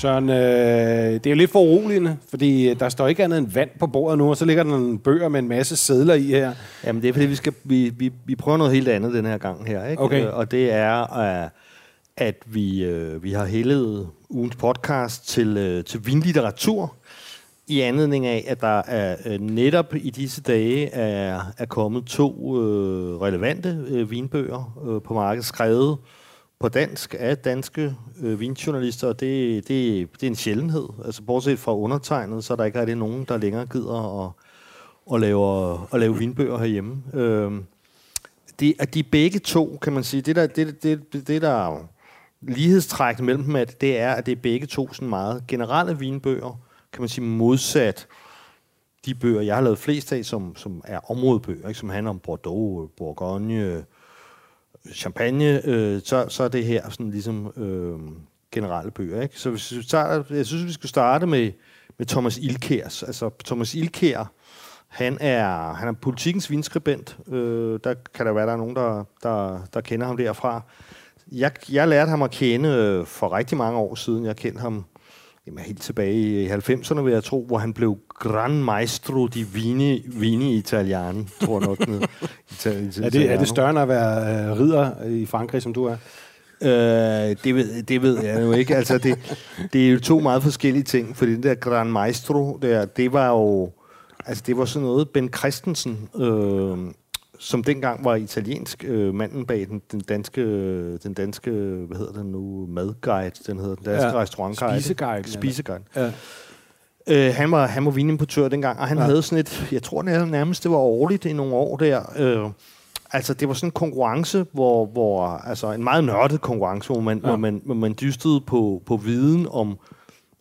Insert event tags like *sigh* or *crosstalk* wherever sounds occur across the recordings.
Søren, øh, det er jo lidt for uroligende, fordi der står ikke andet end vand på bordet nu, og så ligger der nogle bøger med en masse sædler i her. Jamen det er fordi, vi, skal, vi, vi, vi prøver noget helt andet den her gang her. Ikke? Okay. Øh, Og det er, øh, at vi, øh, vi har hældet ugens podcast til, øh, til vinlitteratur, i anledning af, at der er øh, netop i disse dage er, er kommet to øh, relevante øh, vinbøger øh, på markedet, skrevet på dansk af danske øh, vinjournalister, og det, det, det er en sjældenhed. Altså bortset fra undertegnet, så er der ikke rigtig nogen, der længere gider at, at, lave, at lave vinbøger herhjemme. Øh, de, at de begge to, kan man sige, det der, det, det, det, der er lighedstræk mellem dem, at det er, at det er begge to sådan meget generelle vinbøger, kan man sige modsat de bøger, jeg har lavet flest af, som, som er områdebøger, ikke? som handler om Bordeaux, Bourgogne, Champagne, øh, så, så er det her sådan ligesom øh, generelle bøger. Ikke? Så hvis vi tager, jeg synes, vi skal starte med, med Thomas Ilkærs. Altså Thomas Ilkær, han er, han er politikens vinskribent. Øh, der kan der være, der er nogen, der, der, der kender ham derfra. Jeg, jeg lærte ham at kende øh, for rigtig mange år siden. Jeg kendte ham jamen, helt tilbage i 90'erne, vil jeg tro, hvor han blev Gran Maestro di Vini, Vini Italiani, tror jeg nok. hed. *laughs* Itali- Er det, er det større end at være øh, ridder i Frankrig, som du er? Øh, det, ved, det ved jeg jo ikke. Altså, det, det er jo to meget forskellige ting, fordi den der Gran Maestro, der, det var jo... Altså, det var sådan noget, Ben Christensen, øh, som dengang var italiensk, øh, manden bag den, den danske, den danske, hvad hedder den nu, madguide, den hedder den danske Ja, restaurantguide. Spiseguiden, eller? Spiseguiden. Ja. Øh, han var, han var vinimportør dengang, og han Ja. havde sådan et, jeg tror det nærmest, det var årligt i nogle år der. Øh, altså, det var sådan en konkurrence, hvor, hvor altså en meget nørdet konkurrence, hvor man, ja. hvor man, hvor man dystede på, på viden om,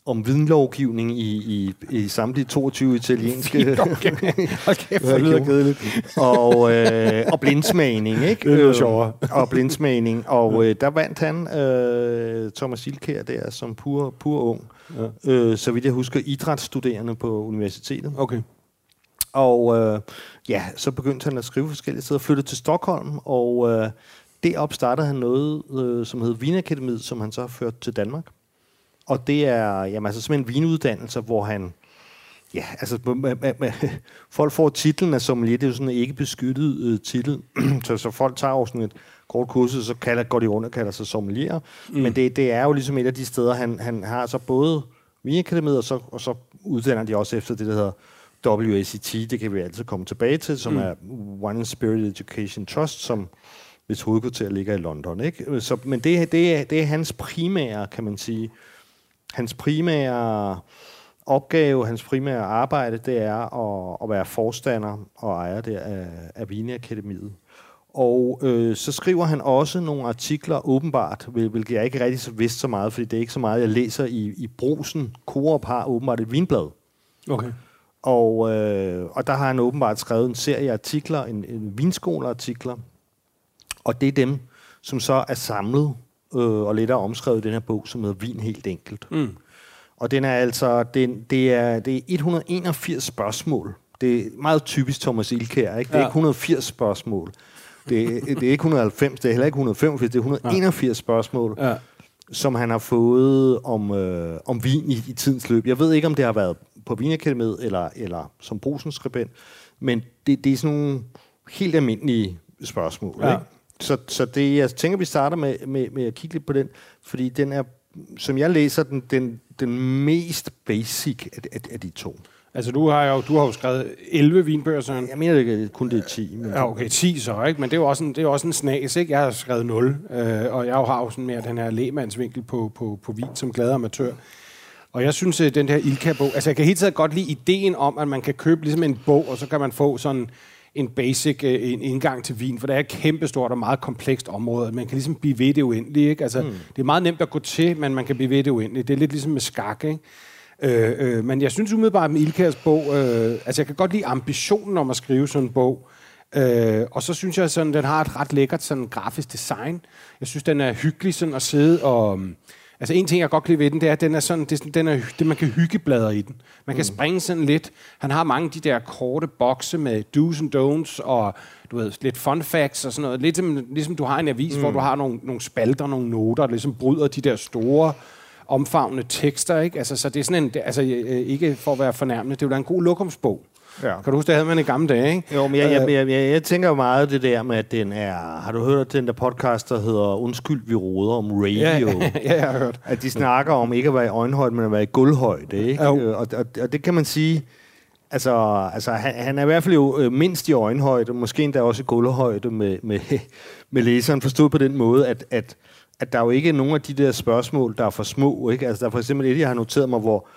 om videnlovgivning i, i, i samtlige 22 italienske *laughs* Okay, *laughs* det lyder kedeligt. og, øh, og blindsmagning, ikke? Det lyder Øh, sjovere. og blindsmagning. Og øh, der vandt han, øh, Thomas Ilkær der, som pur, pur ung. Ja. Øh, så vidt jeg husker, idrætsstuderende på universitetet. Okay. Og øh, ja, så begyndte han at skrive forskellige steder, flyttede til Stockholm, og øh, deroppe startede han noget, øh, som hed Vinakademiet, som han så har ført til Danmark. Og det er jamen, altså simpelthen vinuddannelser, hvor han... Ja, altså, folk får titlen af sommelier, det er jo sådan en ikke beskyttet øh, titel, *clears throat* så, så folk tager jo sådan et kort kursus, så kalder, går de og kalder sig sommelier. Mm. Men det, det er jo ligesom et af de steder, han, han har så både Vinakademiet, og så, og så uddanner de også efter det, der hedder WACT, det kan vi altid komme tilbage til, som mm. er and Spirit Education Trust, som hvis hovedkvarter ligger i London. Ikke? Så, men det, det, er, det er hans primære, kan man sige, hans primære opgave, hans primære arbejde, det er at, at være forstander og ejer der af, af Vineakademiet. Og øh, så skriver han også nogle artikler, åbenbart, hvil- hvilket jeg ikke rigtig så vidste så meget, fordi det er ikke så meget, jeg læser i, i brusen. Coop har åbenbart et vinblad. Okay. Og, øh, og der har han åbenbart skrevet en serie artikler, en, en vinskoleartikler, og det er dem, som så er samlet øh, og lidt er omskrevet i den her bog, som hedder Vin helt enkelt. Mm. Og den er altså, den, det, er, det er 181 spørgsmål. Det er meget typisk Thomas Ilkær, ikke? Det er Ja. ikke 180 spørgsmål. Det, er- det er ikke 190, det er heller ikke 185, det er 181 spørgsmål Ja. som han har fået om, øh, om vin i, i tidens løb. Jeg ved ikke, om det har været på Vinakademiet eller, eller som brugsensskribent, men det, det er sådan nogle helt almindelige spørgsmål. Ja. Ikke? Så, så det, jeg tænker, vi starter med, med, med at kigge lidt på den, fordi den er, som jeg læser den, den, den mest basic af, af, af de to. Altså, du har jo, du har jo skrevet 11 vinbøger, Søren. Jeg mener ikke, kun det er 10. Men Ja, okay, 10 så, ikke? Men det er jo også en, det er også en snas, ikke? Jeg har skrevet 0, øh, og jeg har jo sådan mere den her lægemandsvinkel på, på, på vin som glad amatør. Og jeg synes, at den her Ilka-bog... Altså, jeg kan helt tiden godt lide ideen om, at man kan købe ligesom en bog, og så kan man få sådan en basic øh, en indgang til vin, for det er et kæmpestort og meget komplekst område. Man kan ligesom blive ved det uendelige, ikke? Altså, mm. det er meget nemt at gå til, men man kan blive ved det uendelige. Det er lidt ligesom med skak, ikke? Øh, øh, men jeg synes umiddelbart med Ilkas bog, øh, altså jeg kan godt lide ambitionen om at skrive sådan en bog, øh, og så synes jeg, sådan, den har et ret lækkert sådan, grafisk design. Jeg synes, den er hyggelig sådan at sidde og... Altså en ting, jeg godt kan lide ved den, det er, at den er sådan, det, den er, det, man kan hyggebladre i den. Man kan mm. springe sådan lidt. Han har mange af de der korte bokse med do's and don'ts og du ved, lidt fun facts og sådan noget. Lidt som, ligesom du har en avis, mm. hvor du har nogle, nogle spalter, nogle noter, der ligesom bryder de der store omfavnende tekster, ikke? Altså, så det er sådan en, altså øh, ikke for at være fornærmende, det er jo da en god lokumsbog. Ja. Kan du huske, det havde man i gamle dage, ikke? Jo, men jeg, jeg, jeg, jeg, jeg tænker jo meget det der med, at den er... Har du hørt den der podcast, der hedder Undskyld, vi roder om radio? *laughs* ja, jeg har hørt. At de snakker om ikke at være i øjenhøjde, men at være i gulvhøjde, ikke? Jo. Øh, Og, og, og det kan man sige... Altså, altså han, han er i hvert fald jo øh, mindst i øjenhøjde, måske endda også i gulvhøjde med, med, *laughs* med læseren, forstået på den måde, at, at, at der er jo ikke er nogen af de der spørgsmål, der er for små. Ikke? Altså, der er for eksempel et, jeg har noteret mig, hvor,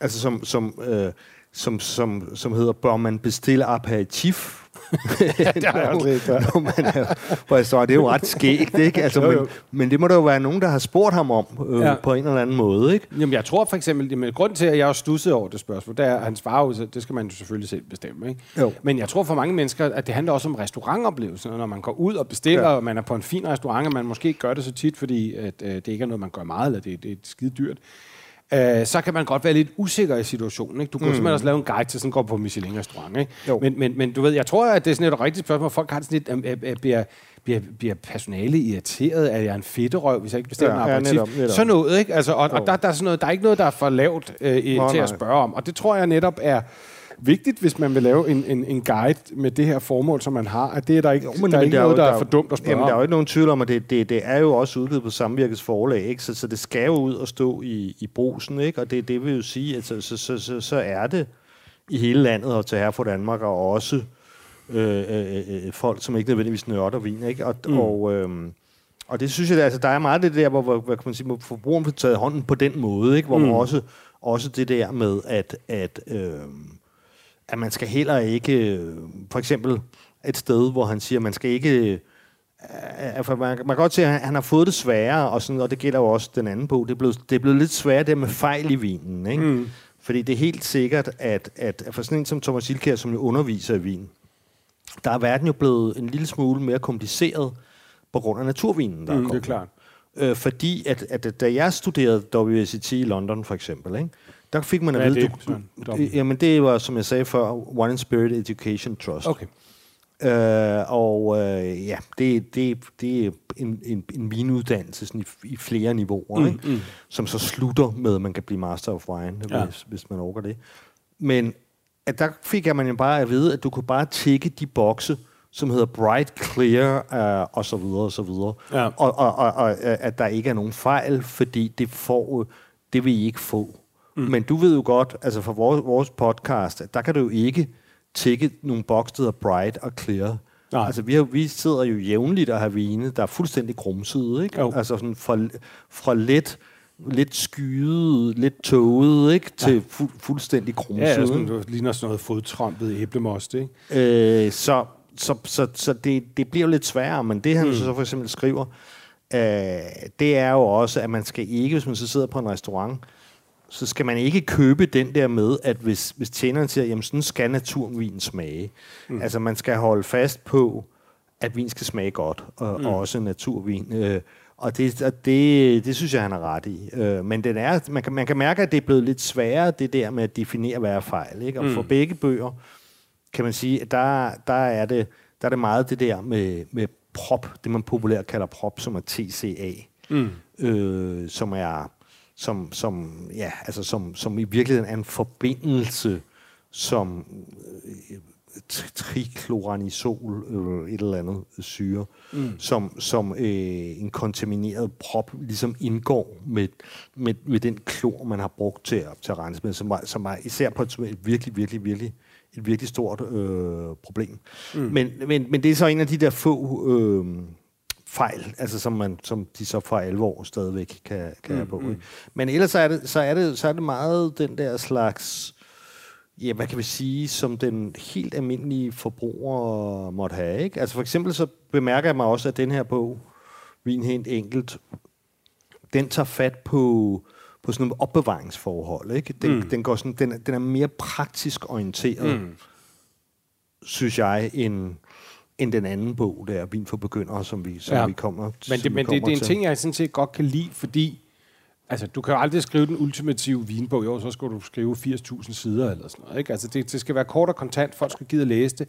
altså, som, som, øh, som, som, som hedder, bør man bestille aperitif? *laughs* Det har jeg også ja. Når man er på restaurant. Det er jo ret skægt, ikke? Altså, Jo, jo. men, men det må der jo være nogen, der har spurgt ham om øh, Ja. ja. på en eller anden måde, ikke? Jamen, jeg tror for eksempel, jamen, grund til, at jeg har stusset over det spørgsmål, det er, at han svarer jo, så det skal man jo selvfølgelig selv bestemme. Ikke? Jo. Men jeg tror for mange mennesker, at det handler også om restaurantoplevelsen. Når man går ud og bestiller, ja. Ja. og man er på en fin restaurant, og man måske ikke gør det så tit, fordi at, øh, det ikke er noget, man gør meget, eller det, det er skide dyrt. Øh, så kan man godt være lidt usikker i situationen. Ikke? Du kunne mm. simpelthen også lave en guide til sådan går på Michelin-restaurant. Ikke? Jo. Men, men, men du ved, jeg tror, at det er sådan et rigtigt spørgsmål. Folk har sådan lidt, øh, øh, bliver, bliver, bliver personale irriteret? Er jeg en fedterøv, hvis jeg ikke bestiller Ja, en ja, aperitif? netop, netop. Så noget, ikke? Altså, og, og der, der, er sådan noget, der er ikke noget, der er for lavt øh, i, Nå, til at nej. spørge om. Og det tror jeg netop er vigtigt, hvis man vil lave en, en, en guide med det her formål, som man har. At det er der ikke, jo, men der er ikke noget, der er for dumt at spørge Jamen, der er jo om. ikke nogen tvivl om, at det, det, det er jo også udgivet på Samvirkets forlag, ikke? Så, så det skal jo ud og stå i, i brusen, ikke? Og det, det vil jo sige, at så, så, så, så, så er det i hele landet og til her for Danmark, og også øh, øh, øh, folk, som ikke nødvendigvis nørder vin, ikke? Og, mm. og, øh, og det synes jeg, altså, der er meget det der, hvor, hvor, hvad kan man sige, hvor forbrugeren får taget hånden på den måde, ikke? Hvor mm. man også, også det der med, at, at, øh, at man skal heller ikke, øh, for eksempel et sted, hvor han siger, at man skal ikke øh, for man, man kan godt se, at han, har fået det sværere, og, sådan, og det gælder jo også den anden bog. Det er blevet, det er blevet lidt sværere det med fejl i vinen. Ikke? Mm. Fordi det er helt sikkert, at, at for sådan en som Thomas Ilkær, som jo underviser i vin, der er verden jo blevet en lille smule mere kompliceret på grund af naturvinen, der Mm, er det er kommet. klart. Øh, fordi at, at da jeg studerede WSET i London for eksempel, ikke? Der fik man at vide... det, du, jamen det var, som jeg sagde før, One in Spirit Education Trust. Okay. Øh, og øh, ja, det, det, det er en, en, en vinuddannelse sådan i, i flere niveauer, mm, ikke? Mm. som så slutter med, at man kan blive Master of Wine, Ja. ja. hvis, hvis man overgår det. Men at der fik jeg man jo bare at vide, at du kunne bare tjekke de bokse, som hedder bright, clear øh, og så videre og så videre. Ja. Og, og, og, og øh, at der ikke er nogen fejl, fordi det får, det vil I ikke få. Mm. Men du ved jo godt, altså for vores, vores podcast, der kan du jo ikke tjekke nogle bokse, der hedder bright og clear. Nej. Altså vi, har, vi sidder jo jævnligt og har vine, der er fuldstændig grumsede, ikke? Jo. Altså sådan fra, fra let, lidt skyet, lidt tåget, ikke? Til fu- fuldstændig grumsede. Ja, sådan, det ligner sådan noget fodtrampet æblemost, ikke? Øh, så så, så, så det, det bliver jo lidt sværere, men det han mm. så for eksempel skriver, øh, det er jo også, at man skal ikke, hvis man så sidder på en restaurant, så skal man ikke købe den der med, at hvis, hvis tjeneren siger, jamen sådan skal naturvin smage. Mm. Altså man skal holde fast på, at vin skal smage godt, og, mm. og også naturvin. Øh, og det, og det, det synes jeg, han har ret i. Øh, men den er, man, kan, man kan mærke, at det er blevet lidt sværere, det der med at definere, hvad er fejl. Ikke? Og mm. for begge bøger, kan man sige, at der, der, er det, der er det meget det der med, med prop, det man populært kalder prop, som er TCA, mm. øh, som er som, som, ja, altså som, som i virkeligheden er en forbindelse, som øh, trikloranisol, øh, et eller andet syre, mm. som, som øh, en kontamineret prop ligesom indgår med, med, med den klor, man har brugt til, til at rense med, som er, som er især på et, et virkelig, virkelig, virkelig et virkelig stort øh, problem. Mm. Men, men, men det er så en af de der få øh, fejl, altså som, man, som de så for alvor stadigvæk kan, kan mm, have på. Mm. Men ellers så er, det, så, er det, så er det meget den der slags ja, hvad kan vi sige, som den helt almindelige forbruger måtte have. Ikke? Altså for eksempel så bemærker jeg mig også, at den her bog, Vin helt enkelt, den tager fat på, på sådan nogle opbevaringsforhold. Ikke? Den, mm. den, går sådan, den, den er mere praktisk orienteret, mm. synes jeg, end, end den anden bog, der Vin for Begyndere, som vi, som Ja. vi kommer Men, det, men det, det er en til. ting, jeg sådan set godt kan lide, fordi altså, du kan jo aldrig skrive den ultimative vinbog. Jo, så skal du skrive 80.000 sider eller sådan noget. Ikke? Altså, det, det skal være kort og kontant. Folk skal gide at læse det.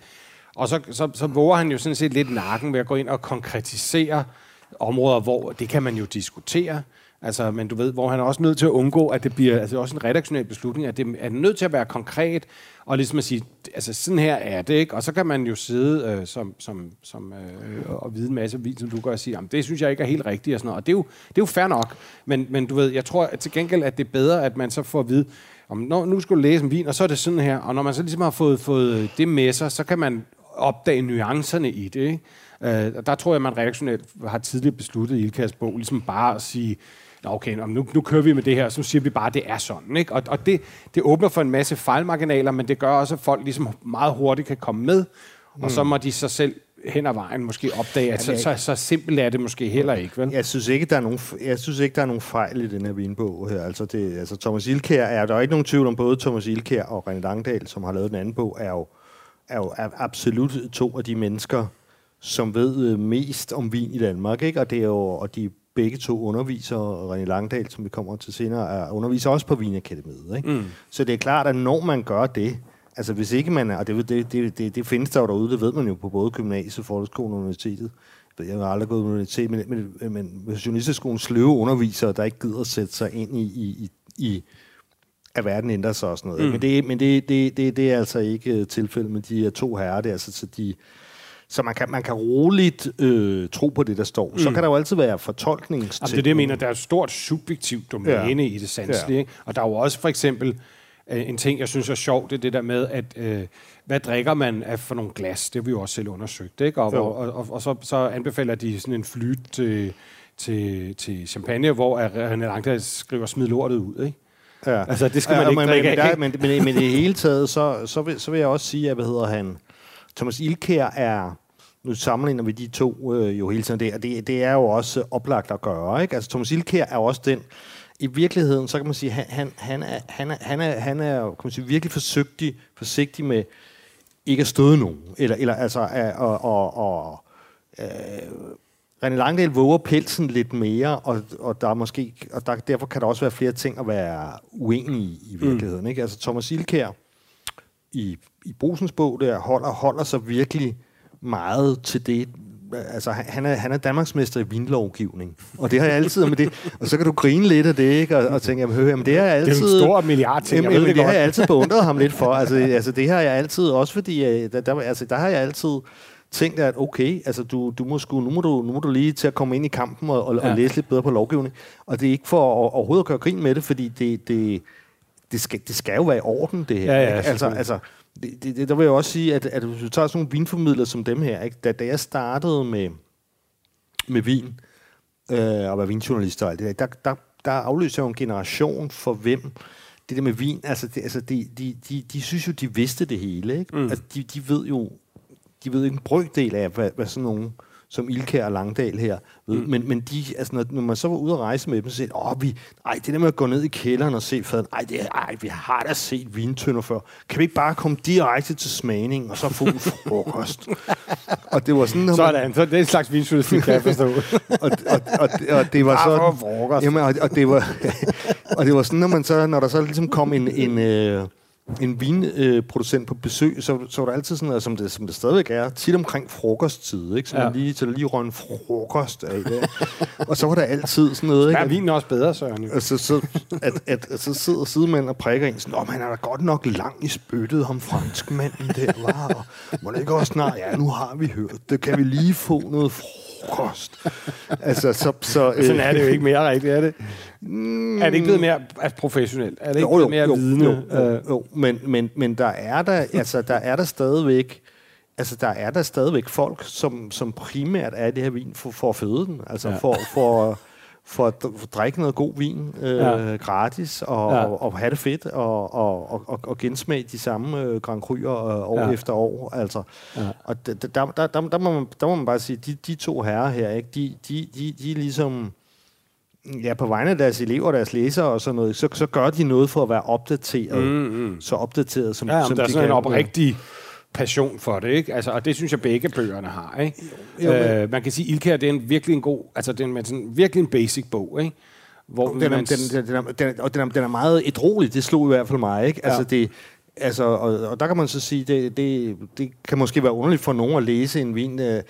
Og så, så, så våger han jo sådan set lidt nakken ved at gå ind og konkretisere områder, hvor det kan man jo diskutere. Altså, men du ved, hvor han er også nødt til at undgå, at det bliver altså, også en redaktionel beslutning, at det er nødt til at være konkret, og ligesom at sige, altså sådan her er det, ikke? Og så kan man jo sidde øh, som, som, som, øh, og vide en masse vin, som du gør, og sige, jamen, det synes jeg ikke er helt rigtigt, og sådan noget. Og det er jo, det er jo fair nok, men, men du ved, jeg tror at til gengæld, at det er bedre, at man så får at vide, om, når, nu skal du læse en vin, og så er det sådan her, og når man så ligesom har fået, fået det med sig, så kan man opdage nuancerne i det, ikke? Øh, der tror jeg, man redaktionelt har tidligere besluttet i Ilkas bog, ligesom bare at sige, Nå, okay, nu, nu kører vi med det her, så siger vi bare, at det er sådan. Ikke? Og, og det, det åbner for en masse fejlmarginaler, men det gør også, at folk ligesom meget hurtigt kan komme med, mm. og så må de sig selv hen ad vejen måske opdage, at så, så, så simpelt er det måske heller ikke, vel? Jeg synes ikke, der er nogen, jeg synes ikke, der er nogen fejl i den her vinbog her. Altså, det, altså Thomas Ilkær er, der er ikke nogen tvivl om, både Thomas Ilkær og René Langdal, som har lavet den anden bog, er jo, er jo er absolut to af de mennesker, som ved øh, mest om vin i Danmark, ikke? Og det er jo, og de begge to underviser, og René Langdal, som vi kommer til senere, er underviser også på Vinakademiet, ikke? Mm. Så det er klart, at når man gør det, altså hvis ikke man er, og det, det, det, det, det findes der jo derude, det ved man jo på både gymnasiet, folkeskolen og universitetet, jeg har aldrig gået på universitet, men, men, men hvis journalisterskolen sløve undervisere, der ikke gider at sætte sig ind i, i, i, i at verden ændrer sig og sådan noget. Mm. Men, det, men det, det, det, det er altså ikke tilfældet med de her to herrer. Det er altså, så de, så man kan, man kan roligt øh, tro på det, der står. Mm. Så kan der jo altid være fortolknings Jamen, det er det, jeg mener. Der er et stort subjektivt domæne ja. i det sanselige. Ja. Ikke? Og der er jo også for eksempel øh, en ting, jeg synes er sjovt, det er det der med, at øh, hvad drikker man af for nogle glas? Det har vi jo også selv undersøgt. Ikke? Og, og, og, og, og så, så anbefaler de sådan en flyt til, til, til champagne, hvor René Langdal skriver, smid lortet ud. Ikke? Ja. Altså, det skal man ikke men, drikke men, af. der, men, men, men i det hele taget, så, så, vil, så vil jeg også sige, at hvad hedder han? Thomas Ilkær er, nu sammenligner vi de to øh, jo hele tiden, det, og det, det er jo også oplagt at gøre. Ikke? Altså Thomas Ilkær er også den, i virkeligheden, så kan man sige, han, han, han, er, han, er, han, er, han er kan man sige, virkelig forsigtig, forsigtig med ikke at støde nogen. Eller, eller altså, øh, og, og, og øh, René Langdal våger pelsen lidt mere, og, og, der er måske, og der, derfor kan der også være flere ting at være uenige i i virkeligheden. Mm. Ikke? Altså Thomas Ilkær i, i Brusens bog der holder, holder sig virkelig meget til det. Altså, han- er, han er Danmarksmester i vinlovgivning. Og det har jeg altid med det. Og så kan du grine lidt af det, ikke? Og, og tænke, jamen, hør, jamen, det har jeg altid... Det er en stor milliard ting, jeg Jamen, ved jamen, det det har jeg altid beundret ham lidt for. Altså, altså, det har jeg altid, også fordi, øh, der, der, altså, der har jeg altid tænkt, at okay, altså, du, du må sgu, nu, må du, nu må du lige til at komme ind i kampen og, og, ja. Og læse lidt bedre på lovgivning. Og det er ikke for at, overhovedet at gøre grin med det, fordi det, det, det, skal, det skal jo være i orden, det her. Ja, ja, altså, altså, det, det, der vil jeg også sige, at, at hvis du tager sådan nogle vinformidlere som dem her, ikke? Da, da jeg startede med, med vin, øh, og var vinjournalist og alt det der, der, der, der afløser jo en generation for hvem det der med vin, altså, det, altså de, de, de, de synes jo, de vidste det hele. Ikke? Mm. Altså, de, de ved jo de ved ikke en brøkdel af, hvad, hvad sådan nogen som Ilkær og Langdal her ved. Mm. Men, men de, altså, når, når man så var ude at rejse med dem, så sagde de, åh, vi, ej, det der med at gå ned i kælderen og se faden, ej, det, ej, vi har da set vintønder før. Kan vi ikke bare komme direkte til smagning, og så få en frokost? *laughs* og det var sådan, man, Sådan, så det er en slags vinjournalistik, kan jeg forstå. *laughs* og, og, og, og det var så... Jamen, og, og, det var, *laughs* og det var sådan, når, man så, når der så ligesom kom en, en, øh, en vinproducent på besøg, så, så var der altid sådan noget, som det, som det stadigvæk er, tit omkring frokosttid, ikke? Så Ja. man lige, så lige røg en frokost af det. og så var der altid sådan noget, ikke? Ja, vinen er også bedre, Søren. Og så, så, at, at, at så sidder sidemanden og prikker en sådan, han er da godt nok lang i spyttet, ham franskmanden der, var. Og må det ikke også snart, ja, nu har vi hørt det, kan vi lige få noget frokost. Altså, så... så øh, *laughs* Sådan er det jo ikke mere rigtigt, er det? Mm. Er det ikke blevet mere altså, professionelt? Er det ikke jo, blevet mere jo, vidende? Jo, jo, jo. Men, men, men der er der, altså, der er der stadigvæk, altså, der er der stadigvæk folk, som, som primært er i det her vin for, for at føde den. Altså, ja. for, for, for at drikke noget god vin øh, Ja. gratis, og, Ja. og, og have det fedt, og, og, og, og, gensmage de samme øh, Grand Cru'er øh, år Ja. efter år. Altså. Ja. Og der, der, der, der, må man, der må man bare sige, de, de to herrer her, ikke, de, de, de, de er ligesom ja, på vegne af deres elever deres læsere og sådan noget, så, så gør de noget for at være opdateret. Mm, mm. Så opdateret som, Ja, som der er de sådan en kan. oprigtig passion for det, ikke? Altså, og det synes jeg begge bøgerne har, ikke? Jo, men- øh, man kan sige, Ilka, det er en virkelig en god, altså det er en, sådan, virkelig en basic bog, ikke? Hvor Den er, man, den, den, den, er, den, er, og den, er, den er meget ædrolig, det slog i hvert fald mig. Ikke? Altså, Ja. det, altså, og, og der kan man så sige, det, det, det kan måske være underligt for nogen at læse en vin. Øh,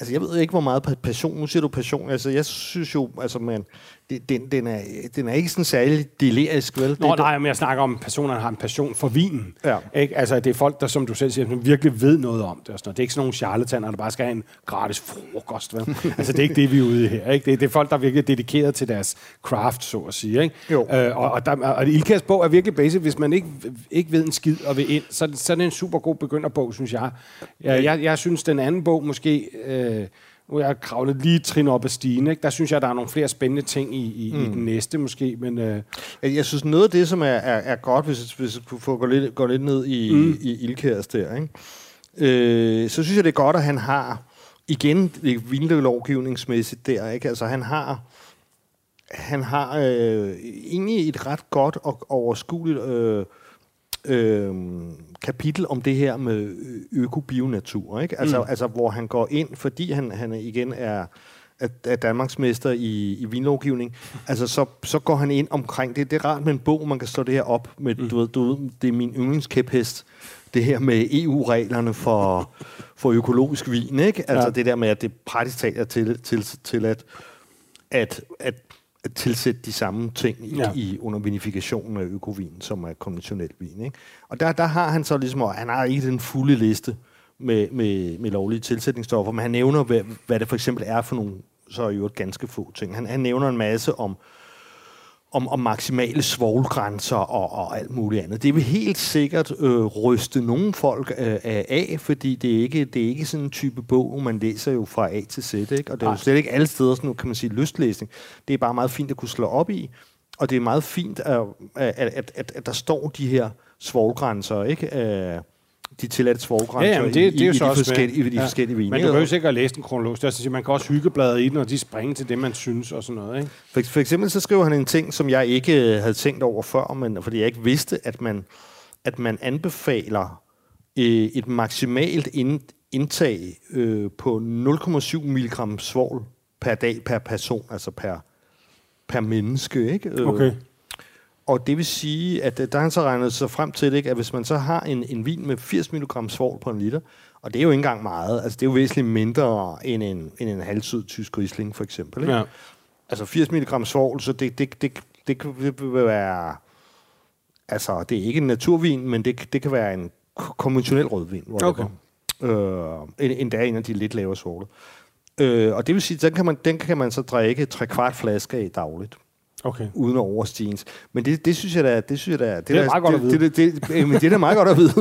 altså, jeg ved ikke, hvor meget pa- passion, nu siger du passion, altså, jeg synes jo, altså, man, det, den, den, er, den er ikke sådan særlig delerisk, vel? Nå, det, nej, men jeg snakker om, at personerne har en passion for vinen. Ja. Ikke? Altså, det er folk, der, som du selv siger, som virkelig ved noget om det. Og sådan noget. Det er ikke sådan nogle charlataner, der bare skal have en gratis frokost. Vel? *laughs* altså, det er ikke det, vi er ude i her. Ikke? Det, er, det er folk, der er virkelig dedikeret til deres craft, så at sige. Ikke? Jo. Øh, og, og, der, og Ilkas bog er virkelig basic. Hvis man ikke, ikke ved en skid og vil ind, så, det- så er det en super god begynderbog, synes jeg. Jeg, jeg, jeg synes, den anden bog måske... Øh, nu er jeg kravlet lige trin op ad stigen. Ikke? Der synes jeg, der er nogle flere spændende ting i, i, mm. i den næste måske. Men, øh, Jeg, synes, noget af det, som er, er, er godt, hvis, hvis jeg kunne få gå lidt, gå lidt ned i, mm. i Ilkærs der, ikke? Øh, så synes jeg, det er godt, at han har, igen, det vinlovgivningsmæssigt der, ikke? Altså, han har, han har øh, egentlig et ret godt og overskueligt øh, øh, kapitel om det her med økobionatur, ikke? Altså, mm. altså, hvor han går ind, fordi han, han igen er, er, er Danmarks mester i, i vinlovgivning, altså så, så går han ind omkring det. Det er rart med en bog, man kan slå det her op med, mm. du, ved, du ved, det er min yndlingskæphest, det her med EU-reglerne for, for økologisk vin, ikke? Altså Ja. det der med, at det praktisk talt er til, til, til at, at, at, at tilsætte de samme ting i, Ja. i under vinifikationen af økovin, som er konventionel vin. Ikke? Og der, der har han så ligesom, og han har ikke den fulde liste med, med, med lovlige tilsætningsstoffer, men han nævner, hvad, hvad det for eksempel er for nogle, så er jo et ganske få ting. Han, han nævner en masse om, om, om maksimale svoglgrænser og, og alt muligt andet. Det vil helt sikkert øh, ryste nogle folk øh, af, fordi det er, ikke, det er ikke sådan en type bog, man læser jo fra A til Z. Ikke? Og det er jo slet ikke alle steder sådan kan man sige, lystlæsning. Det er bare meget fint at kunne slå op i, og det er meget fint, at, at, at, at, at der står de her svoglgrænser, ikke? Øh, de tilladte svoglgrænser Ja, jamen, det, det er jo i, så i, de forskellige, i med. de forskellige vine. Men du behøver ikke at læse den kronologisk. At man kan også hygge bladet i den, og de springer til det, man synes og sådan noget. Ikke? For, for eksempel så skriver han en ting, som jeg ikke øh, havde tænkt over før, men fordi jeg ikke vidste, at man, at man anbefaler øh, et maksimalt ind, indtag øh, på 0,7 mg svovl per dag per person, altså per, per menneske. Ikke? Øh, Og det vil sige, at øh, der har han så regnet sig frem til, ikke, at hvis man så har en, en vin med 80 mg svovl på en liter, og det er jo ikke engang meget, altså det er jo væsentligt mindre end en, end en halvsød tysk Riesling for eksempel. Ikke? Ja. Altså 80 mg svovl, så det, det, det, det kan vil være... Altså, det er ikke en naturvin, men det, det kan være en konventionel rødvin. whatever. Øh, en, endda en af de lidt lavere svovle. Øh, og det vil sige, den kan man, den kan man så drikke tre kvart flaske af dagligt Okay. uden at overstige ens. Men det, det synes jeg da, det synes jeg da, Det er da- meget godt at vide. Det, det, det, men det er da meget godt at vide.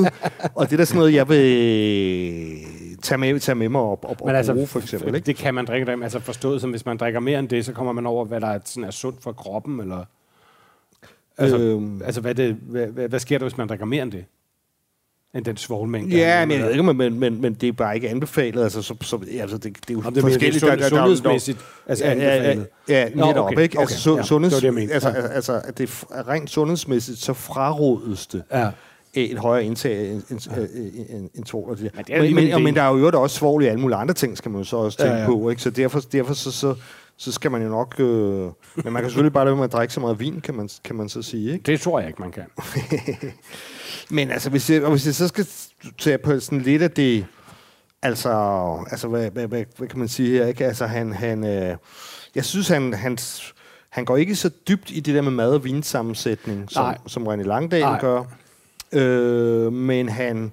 og det er da sådan noget, jeg vil tage med, tage med mig op, op, Men og altså, bruge, for eksempel. Ikke? det kan man drikke dem. Altså forstået som, hvis man drikker mere end det, så kommer man over, hvad der er, sådan er sundt for kroppen, eller... Altså, Øhm. altså hvad, det, hvad, hvad, hvad sker der, hvis man drikker mere end det? End den svovlmængde? Ja, men jeg ved ikke, men, men, men, men det er bare ikke anbefalet. Altså, så, så, altså det, det er jo det er forskelligt, Der- der- der- der- sundhedsmæssigt altså Ja, ja, ja, anbefalet. ja, Nå, netop, okay, ikke? Altså, okay, så, ja, det sundheds, var det, jeg altså, ja. altså, at det er rent sundhedsmæssigt, så frarådes det Ja. af et højere indtag end, end, end, end, end svovl. det. Men det er Men, men, en men der er jo også svovl i alle mulige andre ting, skal man jo så også tænke Ja, ja, ja. ja. på. Ikke? Så derfor, derfor så, så, så skal man jo nok... Øh, men man kan selvfølgelig bare lade med at drikke så meget vin, kan man, kan man så sige. Ikke? Det tror jeg ikke, man kan. *laughs* Men altså, hvis jeg, og hvis jeg så skal tage på sådan lidt af det... Altså, altså hvad, hvad, hvad, hvad kan man sige her? Ikke? Altså, han, han, øh, jeg synes, han, han, han går ikke så dybt i det der med mad- og vinsammensætning, som, Nej. som René Langdal Nej. gør. Øh, men han...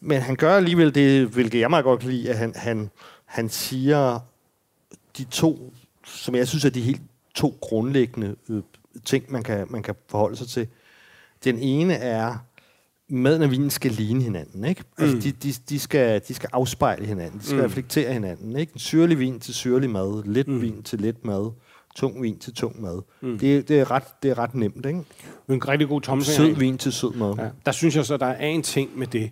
Men han gør alligevel det, hvilket jeg meget godt kan lide, at han, han, han siger de to, som jeg synes er de helt to grundlæggende øh, ting, man kan, man kan forholde sig til. Den ene er, maden og vinen skal ligne hinanden. Ikke? Altså, de, de, de, skal, de skal afspejle hinanden. De skal mm. reflektere hinanden. Ikke? En syrlig vin til syrlig mad. Let mm. vin til let mad. Tung vin til tung mad. Mm. Det, det, er ret, det er ret nemt. Ikke? En rigtig god tommelfinger. Sød vin til sød mad. Ja. Der synes jeg så, der er en ting med det.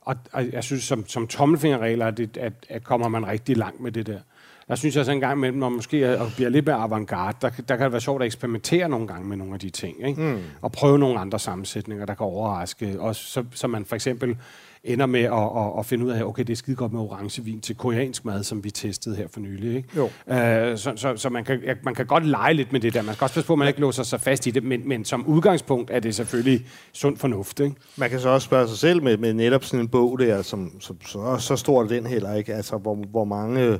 Og, og jeg synes, som, som tommelfingerregler, at, at, at kommer man rigtig langt med det der. Der synes jeg så en gang imellem, når man måske er, bliver lidt mere avantgarde, der, der kan det være sjovt at eksperimentere nogle gange med nogle af de ting. Ikke? Mm. Og prøve nogle andre sammensætninger, der kan overraske. Og så, så man for eksempel ender med at, at, at finde ud af, okay, det er skide godt med orangevin til koreansk mad, som vi testede her for nylig. Ikke? Jo. Øh, så så, så man, kan, man kan godt lege lidt med det der. Man skal også passe på, at man ikke låser sig fast i det, men, men som udgangspunkt er det selvfølgelig sund fornuft. Ikke? Man kan så også spørge sig selv med, med netop sådan en bog der, som, som så, så stor er den heller ikke. Altså, hvor, hvor mange...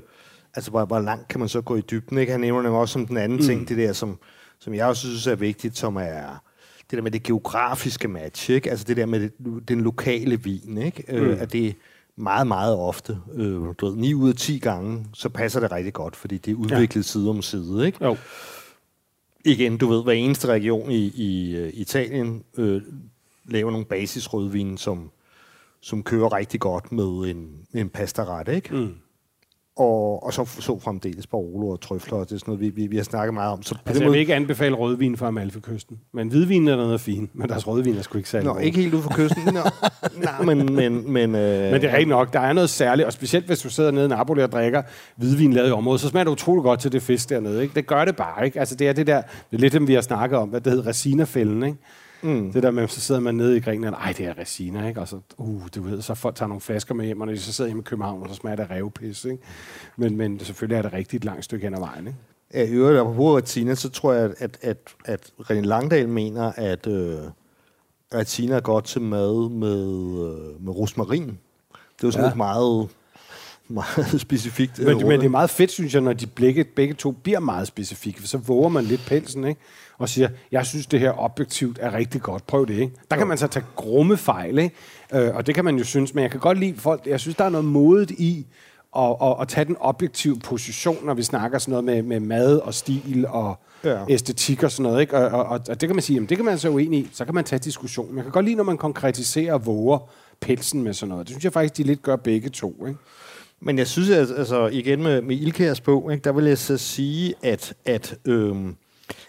Altså, hvor, hvor langt kan man så gå i dybden? Ikke? Han nævner nemlig også som den anden mm. ting, det der, som, som jeg også synes er vigtigt, som er det der med det geografiske match. Ikke? Altså det der med det, den lokale vin. Ikke? Mm. Øh, at det meget, meget ofte, øh, du ved, 9 ud af 10 gange, så passer det rigtig godt, fordi det er udviklet ja. side om side. Ikke? Jo. igen, du ved, hver eneste region i, i uh, Italien øh, laver nogle basisrødvin, som, som kører rigtig godt med en, en pastaret, ikke? Mm. Og, og så, så fremdeles Barolo og trøfler, og det er sådan noget, vi, vi, vi har snakket meget om. Så på Altså, den jeg vil måde, ikke anbefale rødvin fra Amalfi-kysten. Men hvidvin er noget fint, men deres rødvin er sgu ikke særlig Nå, ikke helt ude for kysten. Nå, *laughs* nej, men... men, men, øh, Men det er rigtigt nok, der er noget særligt, og specielt hvis du sidder nede i Napoli og drikker hvidvin lavet i området, så smager det utrolig godt til det fisk dernede. Ikke? Det gør det bare, ikke? Altså det er det der, det er lidt dem, vi har snakket om, hvad det hedder, resinafælden, ikke? Mm. Det der med, så sidder man nede i Grækenland, ej, det er resina, ikke? Og så, uh, du ved, så folk tager nogle flasker med hjem, og når de så sidder hjemme i København, og så smager det revpis, ikke? Men, men selvfølgelig er det rigtigt et langt stykke hen ad vejen, ikke? Ja, i øvrigt, apropos Retina, så tror jeg, at, at, at René Langdal mener, at øh, Retina er godt til mad med, øh, med rosmarin. Det er jo sådan Ja. ja. et meget, meget *laughs* specifikt øh, Men, ord, men det er meget fedt, synes jeg, når de begge, begge to bliver meget specifikke, for så våger man lidt pelsen, ikke? Og siger, jeg synes, det her objektivt er rigtig godt. Prøv det, ikke? Der kan man så tage grumme fejl, ikke? Øh, og det kan man jo synes, men jeg kan godt lide folk, jeg synes, der er noget modigt i at, at, at tage den objektive position, når vi snakker sådan noget med, med mad og stil og Ja. æstetik og sådan noget, ikke? Og, og, og, og det kan man sige, jamen, det kan man så uenig i, så kan man tage diskussionen. Jeg kan godt lide, når man konkretiserer og våger pelsen med sådan noget. Det synes jeg faktisk, de lidt gør begge to, ikke? Men jeg synes, at, altså igen med, med Ilkærs bog, ikke, der vil jeg så sige, at, at øhm,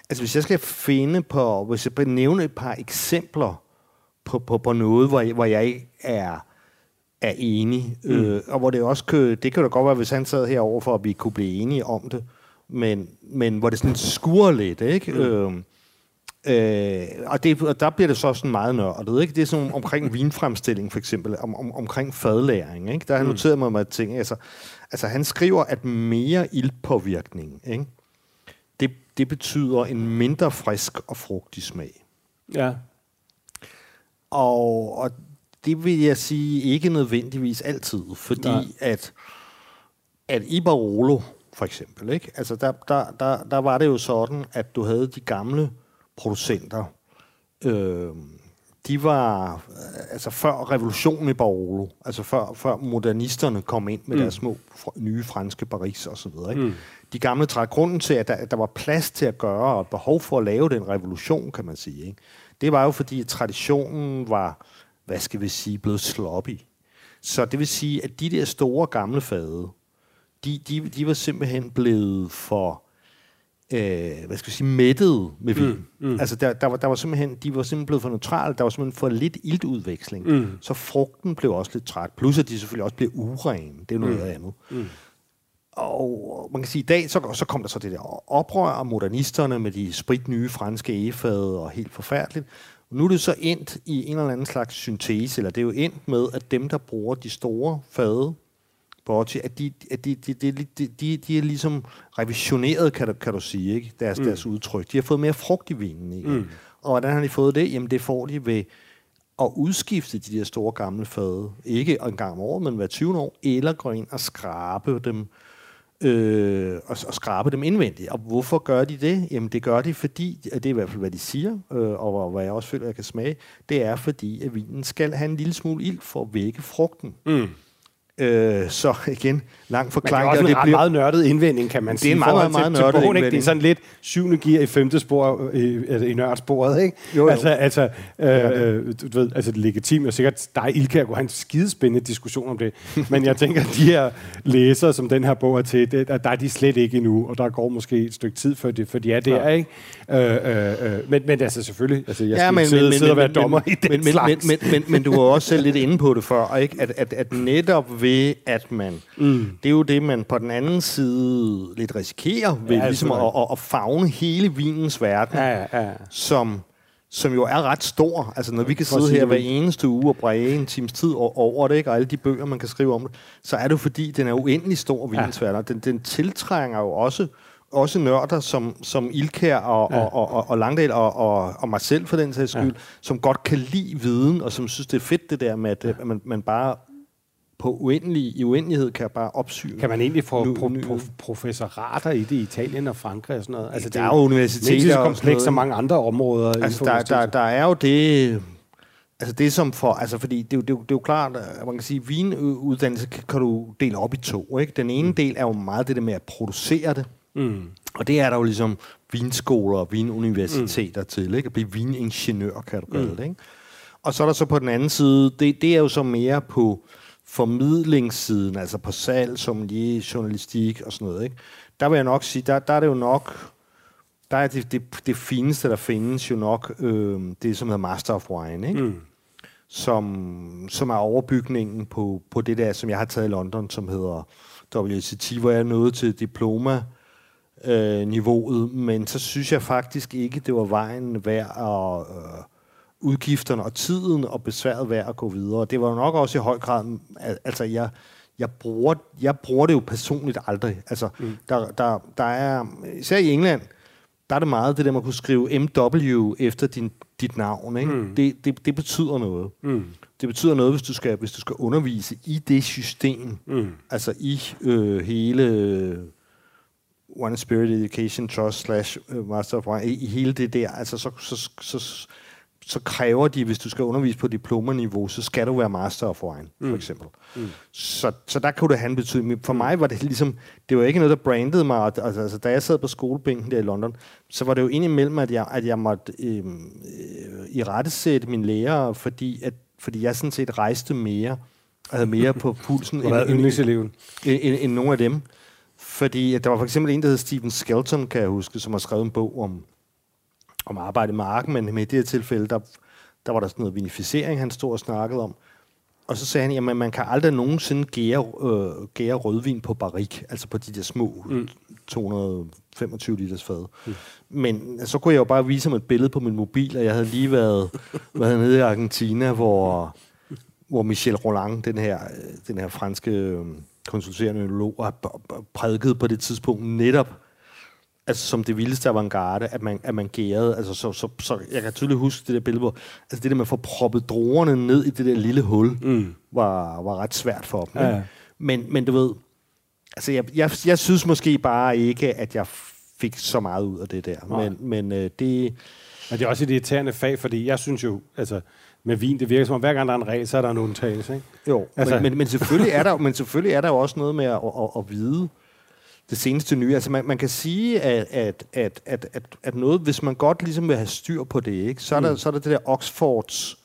altså hvis jeg skal finde på, hvis jeg skal nævne et par eksempler på, på, på noget, hvor hvor jeg er, er enig, mm. øh, og hvor det også kan, det kan da godt være, hvis han sad herover for, at vi kunne blive enige om det, men, men hvor det sådan skurer lidt, ikke? Mm. Øhm, Øh, og, det, og der bliver det så sådan meget nørdet, ikke? Det er sådan omkring vinfremstilling, for eksempel, om, om, omkring fadlæring, ikke? Der har jeg noteret mig med ting, altså, altså han skriver, at mere ildpåvirkning, ikke? Det, det betyder en mindre frisk og frugtig smag. Ja. Og, og det vil jeg sige ikke nødvendigvis altid, fordi Nej. at, at i Barolo, for eksempel, ikke? Altså der, der, der, der var det jo sådan, at du havde de gamle producenter, øh, de var øh, altså før revolutionen i Barolo, altså før, før modernisterne kom ind med mm. deres små fr- nye franske Paris og så videre. Ikke? Mm. De gamle træk grunden til, at der, at der var plads til at gøre og et behov for at lave den revolution, kan man sige. Ikke? Det var jo fordi, at traditionen var, hvad skal vi sige, blevet sloppy. Så det vil sige, at de der store gamle fade, de, de, de var simpelthen blevet for øh, hvad skal jeg sige, mættet med vin. Mm, mm. Altså der, der, var, der var simpelthen, de var simpelthen blevet for neutrale, der var simpelthen for lidt iltudveksling. Mm. Så frugten blev også lidt træt, plus at de selvfølgelig også blev urene. Det er noget mm. andet. Mm. Og man kan sige, i dag, så, så kom der så det der oprør af modernisterne med de spritnye franske egefade og helt forfærdeligt. Nu er det så endt i en eller anden slags syntese, eller det er jo endt med, at dem, der bruger de store fade, Borgi, at de, at de, de, de, de, de, de er ligesom revisioneret, kan du, kan du sige, ikke? Deres, mm. deres udtryk. De har fået mere frugt i vinen, ikke? Mm. Og hvordan har de fået det? Jamen, det får de ved at udskifte de der store gamle fade. Ikke en gang om året, men hver 20 år. Eller gå ind og skrabe dem øh, og, og skrabe dem indvendigt. Og hvorfor gør de det? Jamen det gør de, fordi, og det er i hvert fald, hvad de siger, øh, og hvad jeg også føler, jeg kan smage, det er fordi, at vinen skal have en lille smule ild for at vække frugten. Mm. Øh, så igen, lang forklaring. Men det er også en det bliver, meget nørdet indvending, kan man sige. Det er en meget, meget, meget nørdet indvending. Det er sådan lidt syvende gear i femte spor i, i nørdsporet, ikke? Jo, jo. Altså, altså, øh, du ved, altså det legitimt, og sikkert dig, Ilka, kunne have en skidespændende diskussion om det. Men jeg tænker, at de her læsere, som den her bog er til, det, der er de slet ikke endnu, og der går måske et stykke tid, før, det, for de er der, ja. ikke? Øh, øh, øh, men, men altså selvfølgelig, altså, jeg skal ja, men, sidde, men, sidde men, og være men, dommer men, i den men, slags. Men, men, men, men du var også selv lidt inde på det før, ikke? At, at, at netop ved, at man... Mm. Det er jo det, man på den anden side lidt risikerer ved ja, ligesom at, at, at fagne hele vinens verden, ja, ja, ja. som som jo er ret stor. Altså, når vi kan sidde her hver eneste uge og bræge en times tid over det, ikke, og alle de bøger, man kan skrive om det, så er det fordi, den er uendelig stor, vinens ja. Den, den tiltrænger jo også også nørder som, som Ilkær og, ja. og, og, og, og Langdal og, og, og mig selv for den sags skyld, ja. som godt kan lide viden, og som synes, det er fedt det der med, at, ja. at man, man bare på uendelig, i uendelighed kan jeg bare opsyge. Kan man egentlig få nu, pro, pro, professorater i det i Italien og Frankrig og sådan noget? Altså, der er jo universiteter det er komplekst som mange andre områder. Altså, der, der, der er jo det... Altså det som for, altså fordi det, det, det, det er jo klart, at man kan sige, at vinuddannelse kan du dele op i to. Ikke? Den ene mm. del er jo meget det der med at producere det. Mm. Og det er der jo ligesom vinskoler og vinuniversiteter mm. til. Ikke? At blive viningeniør, kan du kalde mm. det. Ikke? Og så er der så på den anden side, det, det er jo så mere på formidlingssiden, altså på salg, sommelier, journalistik og sådan noget, ikke? der vil jeg nok sige, der, der er det jo nok, der er det, det, det fineste, der findes jo nok, øh, det som hedder Master of Wine, ikke? Mm. Som, som er overbygningen på, på det der, som jeg har taget i London, som hedder WCT, hvor jeg er nået til diploma, øh, niveauet, men så synes jeg faktisk ikke, det var vejen værd at, øh, udgifterne og tiden og besværet værd at gå videre. Det var jo nok også i høj grad, altså jeg, jeg, bruger, jeg bruger det jo personligt aldrig. Altså, mm. der, der, der er, især i England, der er det meget det der, man kunne skrive MW efter din, dit navn. Ikke? Mm. Det, det, det betyder noget. Mm. Det betyder noget, hvis du skal, hvis du skal undervise i det system. Mm. Altså i øh, hele One Spirit Education Trust slash øh, Master of i, i hele det der. Altså så, så, så, så kræver de, hvis du skal undervise på diplomaniveau, så skal du være master of wine, mm. for eksempel. Mm. Så, så der kunne det have en betydning. For mig var det ligesom, det var ikke noget, der brandede mig. Altså, altså, da jeg sad på skolebænken der i London, så var det jo indimellem, at jeg, at jeg måtte øhm, øh, i rettesætte mine lærere, fordi, at, fordi jeg sådan set rejste mere, og havde mere på *laughs* pulsen end, end, end, end, end, nogle af dem. Fordi at der var for eksempel en, der hed Stephen Skelton, kan jeg huske, som har skrevet en bog om om arbejde med marken, men med det her tilfælde, der, der var der sådan noget vinificering, han stod og snakkede om. Og så sagde han, at man kan aldrig nogensinde gære, øh, gære rødvin på barik, altså på de der små mm. 225 liters fad. Mm. Men så kunne jeg jo bare vise ham et billede på min mobil, og jeg havde lige været, *laughs* været nede i Argentina, hvor, hvor Michel Roland, den her, den her franske øh, konsulterende ønolog, har prædiket på det tidspunkt netop altså som det vildeste avantgarde, at man, at man gærede. Altså, så, så, så, jeg kan tydeligt huske det der billede, hvor altså det der med at få proppet druerne ned i det der lille hul, mm. var, var ret svært for dem. Ja, ja. Men, men du ved, altså jeg, jeg, jeg synes måske bare ikke, at jeg fik så meget ud af det der. Nej. Men, men øh, det... Men det er også et irriterende fag, fordi jeg synes jo, altså, med vin, det virker som om, hver gang der er en regel, så er der en undtagelse, ikke? Jo, altså. men, men, men, selvfølgelig er der, men selvfølgelig er der jo også noget med at, at, at vide, det seneste nye. Altså man, man kan sige, at, at, at, at, at, at noget, hvis man godt ligesom vil have styr på det, ikke, så, er der, mm. så er der det der Oxfords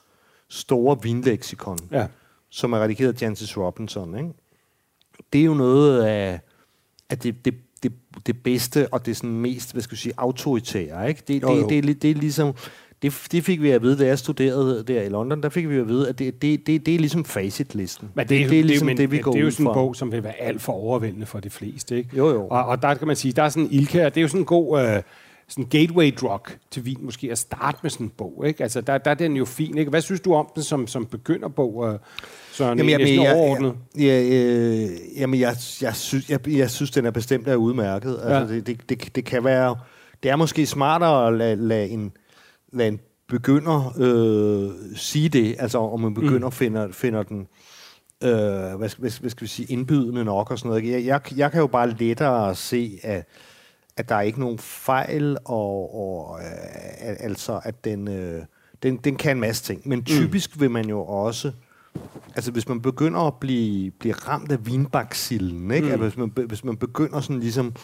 store vinleksikon, ja. som er redigeret af Jancis Robinson. Ikke? Det er jo noget af, af det, det, det, det bedste og det sådan mest, hvad skal jeg sige, autoritære. Ikke? Det, jo, jo. Det, det, det er ligesom det, det fik vi at vide, da jeg studerede der i London, der fik vi at vide, at det, det, det, det er ligesom facitlisten. Men det, det, det er ligesom det, det, vi går Det er jo sådan en bog, som vil være alt for overvældende for de fleste. Ikke? Jo, jo. Og, og der kan man sige, der er sådan en Ilka, det er jo sådan en god... Øh, sådan gateway drug til vin, måske at starte med sådan en bog. Ikke? Altså, der, der er den jo fin. Ikke? Hvad synes du om den som, som begynderbog? Søren, Jamen, jamen, jeg, overordnet? jeg, jeg, øh, jamen jeg, jeg, synes, jeg, jeg synes, den er bestemt er udmærket. Altså, Ja. det, det, det, det kan være... Det er måske smartere at lade, lade, en, lade en begynder øh, sige det, altså om en begynder mm. finder, finder den øh, hvad, skal, hvad, hvad skal vi sige, indbydende nok og sådan noget. Jeg, jeg, jeg kan jo bare lettere se, at, at der er ikke nogen fejl, og, og øh, altså at den, øh, den, den kan en masse ting. Men typisk mm. vil man jo også Altså, hvis man begynder at blive, blive ramt af vinbaksillen, ikke? Mm. Altså, hvis, man, hvis man begynder sådan ligesom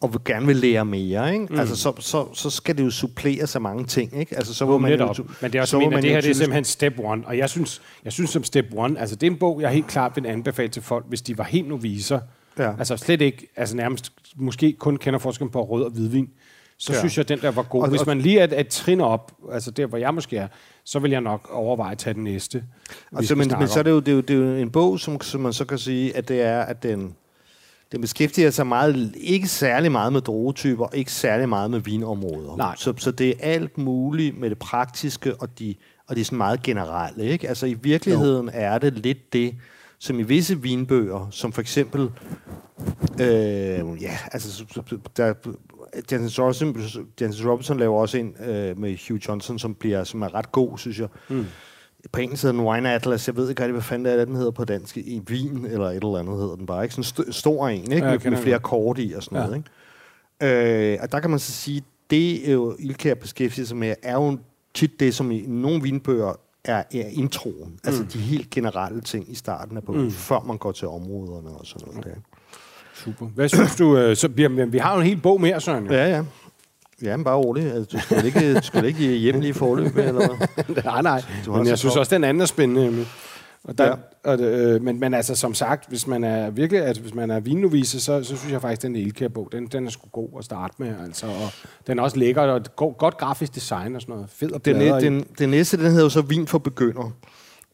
og vil gerne vil lære mere, ikke? Mm. Altså, så, så, så skal det jo suppleres af mange ting, ikke? Altså, så må man Netop. jo, Men det er også så man det her det er simpelthen step one. Og jeg synes, jeg synes som step one, altså det er en bog, jeg helt klart vil anbefale til folk, hvis de var helt noviser. Ja. Altså slet ikke, altså nærmest måske kun kender forskellen på rød og hvidvin. Så Ja. synes jeg, den der var god. Og- Hvis man lige er et trin op, altså der, hvor jeg måske er, så vil jeg nok overveje at tage den næste. Altså, men, men så er det jo, det er jo, det er jo en bog, som, som man så kan sige, at det er, at den, den beskæftiger sig meget, ikke særlig meget med druetyper, ikke særlig meget med vinområder. Nej. Så, så det er alt muligt med det praktiske og de, og de sådan meget generelle. Ikke? Altså i virkeligheden jo. er det lidt det, som i visse vinbøger, som for eksempel, øh, ja, altså så- så- der, Jancis Robinson, Jancis Robinson laver også en øh, med Hugh Johnson, som, bliver, som er ret god, synes jeg. Mm. På engelsk hedder den Wine Atlas. Jeg ved ikke rigtig, hvad fanden det er, den hedder på dansk. I vin eller et eller andet hedder den bare. Ikke? Sådan en st- stor en, ikke? Ja, med, flere kort i og sådan Ja. noget. Ikke? Øh, og der kan man så sige, det er jo Ilkær beskæftiger sig med, er jo tit det, som i nogle vinbøger er, er introen. Mm. Altså de helt generelle ting i starten af bogen, mm. før man går til områderne og sådan noget. Der. Super. Hvad synes du? Øh, så, vi, vi har jo en hel bog mere, Søren. jo. Ja, ja. Ja, men bare rolig. Altså, du skulle ikke, du skulle ikke hjem lige i forløb, eller hvad? *laughs* nej, nej. Du Men jeg synes også, den anden er spændende. Emil. Og der, Ja. og, det, øh, men, men altså, som sagt, hvis man er virkelig, altså, hvis man er vinnovise, så, så synes jeg faktisk, den Elkær-bog, den, den er sgu god at starte med. Altså, og den er også lækker, og et go- godt grafisk design og sådan noget. Fed og Den, i. den, den næste, den hedder jo så Vin for begynder.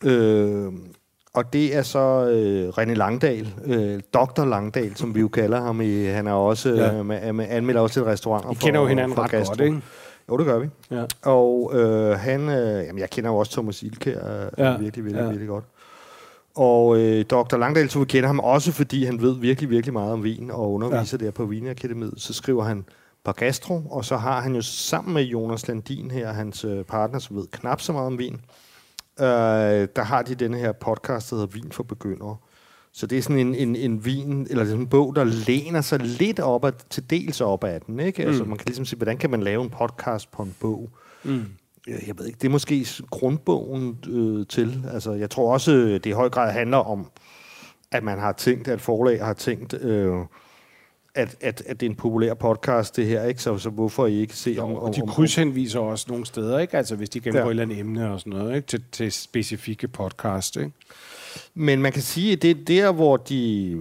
Øh, og det er så øh, René Langdal, øh, Dr. Langdal, som vi jo kalder ham. I, han er også Ja. øh, med, med, anmelder også til restauranter. I kender jo hinanden ret gastro. godt, ikke? Jo, det gør vi. Ja. Og øh, han, øh, jamen, jeg kender jo også Thomas Ilkær øh, Ja, virkelig, virkelig, ja. virkelig godt. Og øh, Dr. Langdal, så vi kender ham også, fordi han ved virkelig, virkelig meget om vin og underviser ja. der på Vinakademiet. Så skriver han på gastro, og så har han jo sammen med Jonas Landin her, hans øh, partner, som ved knap så meget om vin, øh, der har de denne her podcast, der hedder Vin for Begyndere. Så det er sådan en, en, en vin, eller sådan en bog, der læner sig lidt op ad, til dels op ad den. Ikke? Mm. Altså, man kan ligesom sige, hvordan kan man lave en podcast på en bog? Mm. Øh, Jeg ved ikke, det er måske grundbogen øh, til. Altså, jeg tror også, øh, det i høj grad handler om, at man har tænkt, at forlag har tænkt, øh, at, at, at det er en populær podcast, det her, ikke? Så, så hvorfor ikke se om... Og de om- krydshenviser også nogle steder, ikke? Altså, hvis de gennemgår Ja. et eller andet emne og sådan noget, ikke? Til, til specifikke podcast, ikke? Men man kan sige, at det er der, hvor de...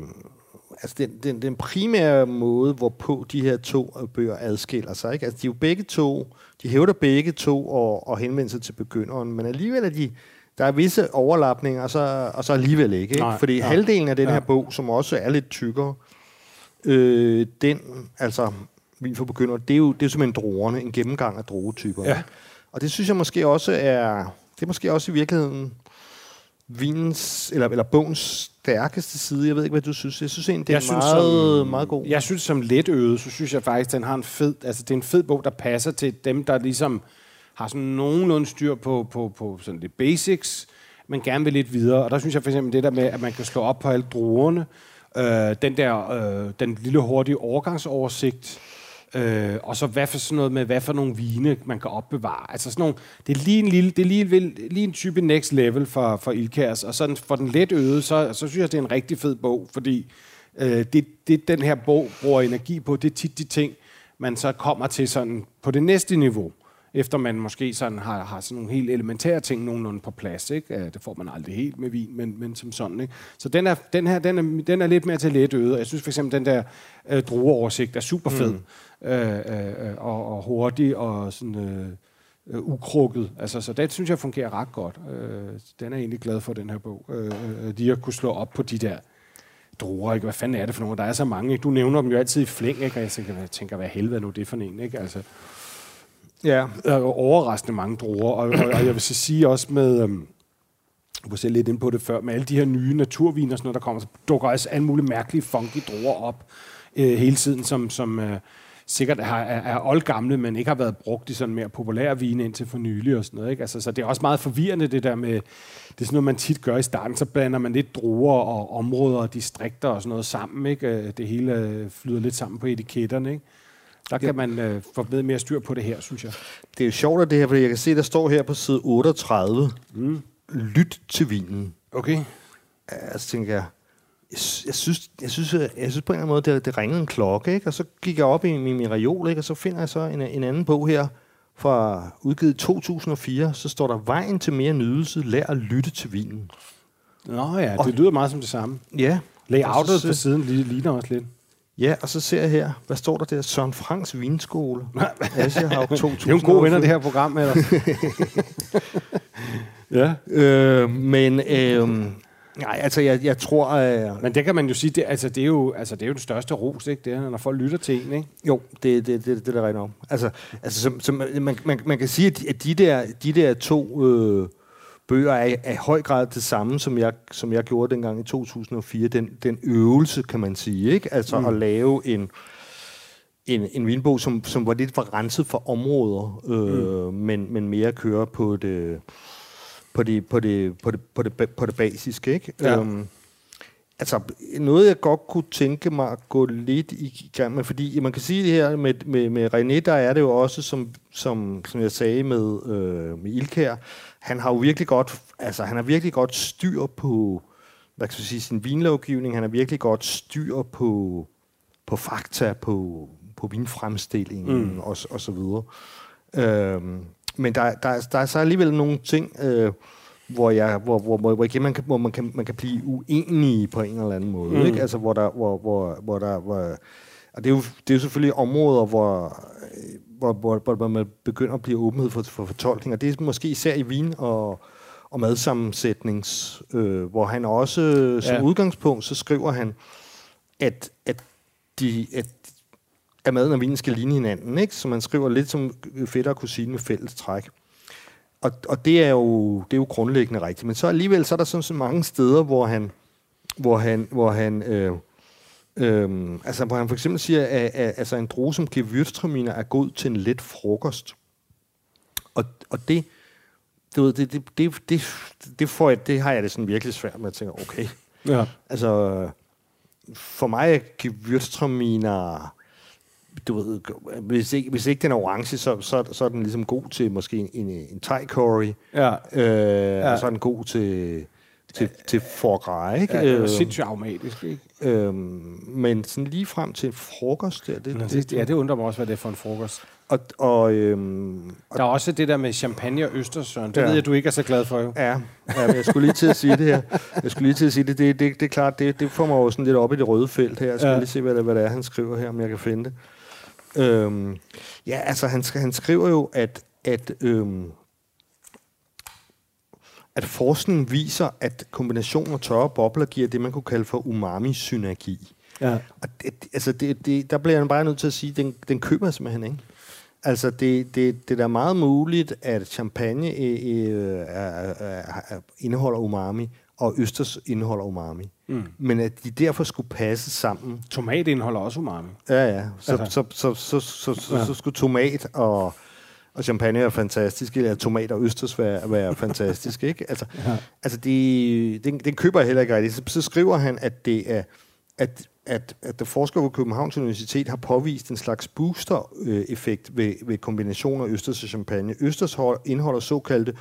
Altså, den, den, den primære måde, hvorpå de her to bøger adskiller sig, ikke? Altså, de er jo begge to... De hævder begge to og, og henvender sig til begynderen, men alligevel er de... Der er visse overlapninger, og så, og så alligevel ikke. ikke? Nej, Fordi ja. halvdelen af den Ja. her bog, som også er lidt tykkere, øh, den, altså vin for begyndere, det er jo det er simpelthen druerne, en gennemgang af druetyper. Ja. Og det synes jeg måske også er, det er måske også i virkeligheden vinens, eller, eller bogens stærkeste side. Jeg ved ikke, hvad du synes. Jeg synes egentlig, det er Jeg synes, meget, som, meget god. Jeg synes, som let øvet, så synes jeg faktisk, den har en fed... Altså, det er en fed bog, der passer til dem, der ligesom har sådan nogenlunde styr på, på, på sådan lidt basics, men gerne vil lidt videre. Og der synes jeg for eksempel det der med, at man kan slå op på alle druerne, øh, den der, øh, den lille hurtige overgangsoversigt, Øh, og så hvad for sådan noget med, hvad for nogle vine man kan opbevare. Altså sådan nogle, det er lige en lille, det er lige, lige, en type next level for, for Ilkærs, og sådan for den let øde, så, så synes jeg, det er en rigtig fed bog, fordi øh, det, det, den her bog bruger energi på, det er tit de ting, man så kommer til sådan på det næste niveau, efter man måske sådan har, har sådan nogle helt elementære ting nogenlunde på plads. Ikke? Øh, Det får man aldrig helt med vin, men, men som sådan. Ikke? Så den, er, den her, den er, den er lidt mere til let øde. Jeg synes for eksempel, den der øh, drueoversigt er super fed. Mm. Øh, øh, og, og hurtig og sådan... Øh, øh, ukrukket. Altså, så det synes jeg fungerer ret godt. Øh, den er egentlig glad for, den her bog. Øh, øh, de at kunne slå op på de der druer, ikke? Hvad fanden er det for nogle? Der er så mange, ikke? Du nævner dem jo altid i flæng, ikke? Og jeg tænker, jeg tænker hvad helvede er nu det for en, ikke? Altså, Ja. Øh, overraskende mange druer, og, og, og jeg vil så sige også med, øhm, jeg var selv lidt ind på det før, med alle de her nye naturviner og sådan noget, der kommer, så dukker også alle mulige mærkelige funky druer op øh, hele tiden, som, som øh, sikkert er, er, er oldgamle, men ikke har været brugt i sådan mere populære vine indtil for nylig og sådan noget. Ikke? Altså, så det er også meget forvirrende, det der med, det er sådan noget, man tit gør i starten, så blander man lidt druer og områder og distrikter og sådan noget sammen. Ikke? Øh, det hele øh, flyder lidt sammen på etiketterne. Ikke? Der kan man øh, få lidt mere styr på det her, synes jeg. Det er jo sjovt, at det her, fordi jeg kan se, der står her på side 38, mm. lyt til vinen. Okay. Ja, så tænker jeg, jeg, jeg, synes, jeg, synes, jeg, jeg synes på en eller anden måde, det, det ringede en klokke, ikke? og så gik jeg op i min, min reol, ikke? og så finder jeg så en, en anden bog her, fra udgivet i 2004, så står der, vejen til mere nydelse, lær at lytte til vinen. Nå ja, det lyder meget som det samme. Ja. Layoutet Og på siden li- ligner også lidt. Ja, og så ser jeg her, hvad står der der? Søren Franks Vinskole. Asiahav 2004. *laughs* Det er jo en god af det her program, ellers. *laughs* ja. Øh, men øh, nej, altså jeg, jeg tror... Øh, Men det kan man jo sige, det, altså, det, er jo, altså, det er jo den største ros, ikke? Det er, når folk lytter til en, ikke? Jo, det, det, det, det er der rigtigt om. Altså, altså som, som, man, man, man kan sige, at de, at de, der, de der to øh, bøger er, er i høj grad det samme, som jeg, som jeg gjorde dengang i 2004. Den, den øvelse, kan man sige. ikke? Altså mm. at lave en, en, en vinbog, som, som var lidt var renset for områder, øh, mm. men, men mere køre på det, på det, på det, på det, på det, på det basiske. Ikke? Ja. Øhm, Altså, noget jeg godt kunne tænke mig at gå lidt i gang med, fordi man kan sige det her med, med, med René, der er det jo også, som, som, som jeg sagde med, øh, med Ilkær, han har jo virkelig godt, altså han har virkelig godt styr på, hvad kan jeg sige, sin vinlovgivning, han har virkelig godt styr på, på fakta, på, på vinfremstillingen mm. og, og så videre. Øhm, men der, der, der er så alligevel nogle ting, øh, hvor, jeg, hvor, hvor, hvor, hvor, igen, man, kan, hvor man, kan, man kan blive uenig på en eller anden måde. Mm. Ikke? Altså, hvor der, hvor, hvor, hvor der, hvor, og det er, jo, det er jo selvfølgelig områder, hvor, hvor, hvor, hvor man begynder at blive åbenhed for, for fortolkning, og det er måske især i vin og, og madsammensætnings, øh, hvor han også som ja. udgangspunkt, så skriver han, at, at, de, at, at maden og vinen skal ligne hinanden. Ikke? Så man skriver lidt som fætter og kusine med fælles træk. Og, og det, er jo, det er jo grundlæggende rigtigt. Men så alligevel så er der sådan så mange steder, hvor han, hvor han, hvor han, øh, øh, altså, hvor han for eksempel siger, at, at altså en drue som Gewürztraminer er god til en let frokost. Og, og det, du ved, det, det, det, det, det, får jeg, det har jeg det sådan virkelig svært med at tænke, okay, Ja. Altså, for mig er Gewürztraminer, du ved, hvis ikke, hvis ikke den er orange, så, så, så er den ligesom god til måske en, en, en thai curry, Ja. øh, Ja. og så er den god til, til, til foie gras, ikke? Ja, det er Øh, sindssygt aromatisk, ikke? øhm, men sådan lige frem til en frokost der, det, Nå, det, ja, det undrer mig også, hvad det er for en frokost. og, og, øhm, og Der er også det der med champagne og østersøren. Det Ja. ved jeg, du ikke er så glad for, jo. Ja, ja men jeg skulle lige til at sige det her. Jeg skulle lige til at sige det. Det, det, det er klart, det, det får mig jo sådan lidt op i det røde felt her. Jeg skal ja. lige se, hvad det, hvad det er, han skriver her, om jeg kan finde det. Øhm, ja, altså han, han skriver jo, at, at, øhm, at forskningen viser, at kombinationen af tørre bobler giver det, man kunne kalde for umami-synergi. Ja. Og det, altså det, det, der bliver jeg bare nødt til at sige, den, den køber jeg simpelthen ikke. Altså, det, det, det er da meget muligt, at champagne øh, er, er, er, indeholder umami, og østers indeholder umami. Mm. Men at de derfor skulle passe sammen. Tomat indeholder også umami. Ja, ja. Så, Altså. så, så, så, så, så, Ja. så, skulle tomat og, og champagne være fantastisk, eller tomat og østers være, være fantastisk, *laughs* ikke? Altså, Ja. altså det, den, den køber jeg heller ikke rigtigt. Så, så skriver han, at det er, at, at, at der forskere på Københavns Universitet har påvist en slags booster-effekt ved, ved kombinationer af østers og champagne. Østers hold- indeholder såkaldte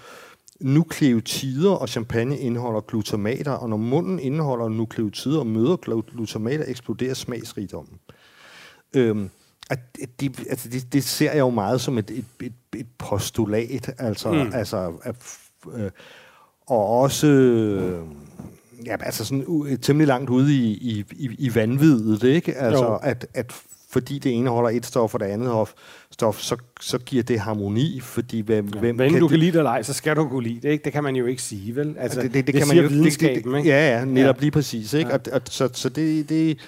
nukleotider, og champagne indeholder glutamater, og når munden indeholder nukleotider og møder glu- glutamater, eksploderer smagsrigdommen. Øhm, at det, altså det, det ser jeg jo meget som et, et, et, et postulat, altså, Mm. altså at, øh, og også øh, ja, altså sådan u- temmelig langt ude i, i, i, i vanviddet, ikke? Altså, Jo. at, at fordi det ene holder et stof, og det andet hof- stof, så, så giver det harmoni, fordi hvem, Ja. hvem end du det- kan lide det eller ej, så skal du kunne lide det, ikke? Det kan man jo ikke sige, vel? Altså, det, det, det, det kan man jo videnskaben, det, det, ikke? Ja, ja, netop Ja. lige præcis. Ikke? Ja. Og, og, så så det, det,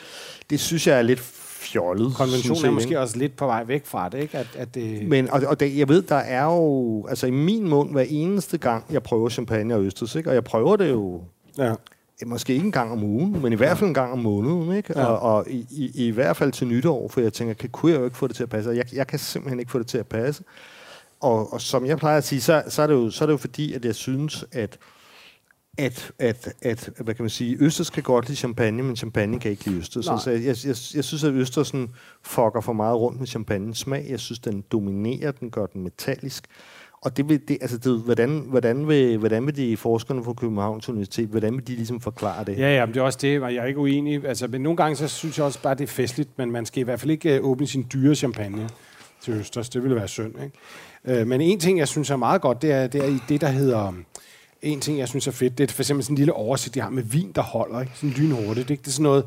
det synes jeg er lidt fjollet. Konventionen er måske ikke? også lidt på vej væk fra det, ikke? At, at det... Men, og, og det, jeg ved, der er jo, altså i min mund, hver eneste gang, jeg prøver champagne og østers, ikke? og jeg prøver det jo ja. Måske ikke en gang om ugen, men i hvert fald en gang om måneden, ikke? Ja. Og, og i, i, i hvert fald til nytår, for jeg tænker, kan, kunne jeg jo ikke få det til at passe? Jeg, jeg kan simpelthen ikke få det til at passe. Og, og som jeg plejer at sige, så, så, er det jo, så er det jo fordi, at jeg synes, at at, at, at, hvad kan man sige, Østers kan godt lide champagne, men champagne kan ikke lide Østers. Nej. Så jeg, jeg, jeg, jeg synes, at Østersen fucker for meget rundt med champagnens smag. Jeg synes, den dominerer, den gør den metallisk. Og det vil, det, altså det, hvordan, hvordan, vil, hvordan vil de forskerne fra Københavns Universitet, hvordan vil de ligesom forklare det? Ja, ja, men det er også det, og jeg er ikke uenig. Altså, men nogle gange så synes jeg også bare, det er festligt, men man skal i hvert fald ikke øh, åbne sin dyre champagne til Østers. Det ville være synd, ikke? Øh, men en ting, jeg synes er meget godt, det er, det er i det, der hedder... En ting, jeg synes er fedt, det er for eksempel sådan en lille oversigt, de har med vin, der holder, ikke? Sådan lynhurtigt, ikke? Det er sådan noget...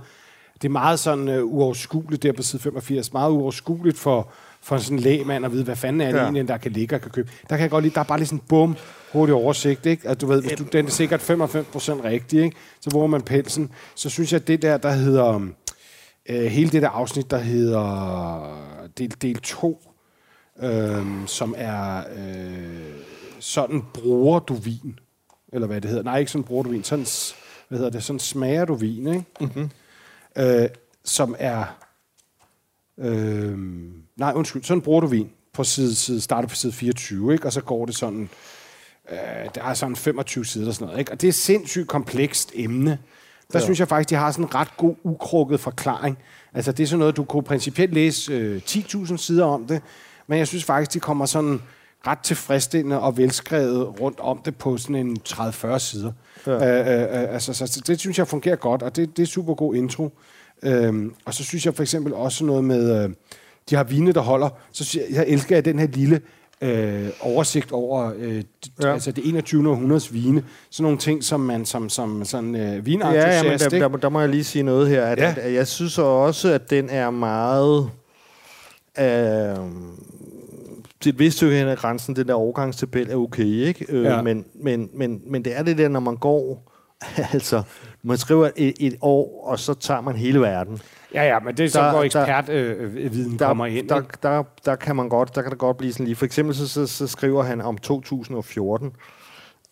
Det er meget sådan uh, uoverskueligt der på side 85. Meget uoverskueligt for, for sådan en lægmand at vide, hvad fanden er det ja. Egentlig, der kan ligge og kan købe. Der kan jeg godt lide, der er bare lige sådan bum, hurtig oversigt, ikke? At du ved, hvis du, den er sikkert 95% rigtig, ikke? Så bruger man pelsen. Så synes jeg, at det der, der hedder... Øh, hele det der afsnit, der hedder del, del 2, øh, som er øh, sådan bruger du vin, eller hvad det hedder. Nej, ikke sådan bruger du vin, sådan, hvad hedder det, sådan smager du vin, ikke? Mm-hmm. Øh, som er, øh, nej undskyld, sådan bruger du vin, på side, side, starter på side 24, ikke? og så går det sådan, øh, der er sådan 25 sider og sådan noget, ikke? og det er et sindssygt komplekst emne. Der ja. synes jeg faktisk, de har sådan en ret god, ukrukket forklaring. Altså, det er sådan noget, du kunne principielt læse øh, 10.000 sider om det, men jeg synes faktisk, de kommer sådan ret tilfredsstillende og velskrevet rundt om det på sådan en 30-40 sider. Ja. Øh, øh, øh, altså, så, det synes jeg fungerer godt, og det, det er super god intro. Øhm, og så synes jeg for eksempel også noget med, øh, de har vine, der holder. Så synes jeg, elsker jeg den her lille øh, oversigt over øh, ja. Altså det 21. århundredes vine. Sådan nogle ting, som man som, som sådan øh, Ja, ja, men vinentusiast... der, der, der må jeg lige sige noget her. At, Ja. ja. at, at jeg synes også, at den er meget... Øh, til et vist stykke hen ad grænsen, den der overgangstabel er okay, ikke? Øh, Ja. men, men, men, men det er det der, når man går... *laughs* altså, man skriver et, et år, og så tager man hele verden. Ja, ja, men det er så, Der- hvor der- ekspertviden Der, kommer ind. der, ikke? der, der, kan man godt, der kan der godt blive sådan lige... For eksempel så, så, så skriver han om 2014,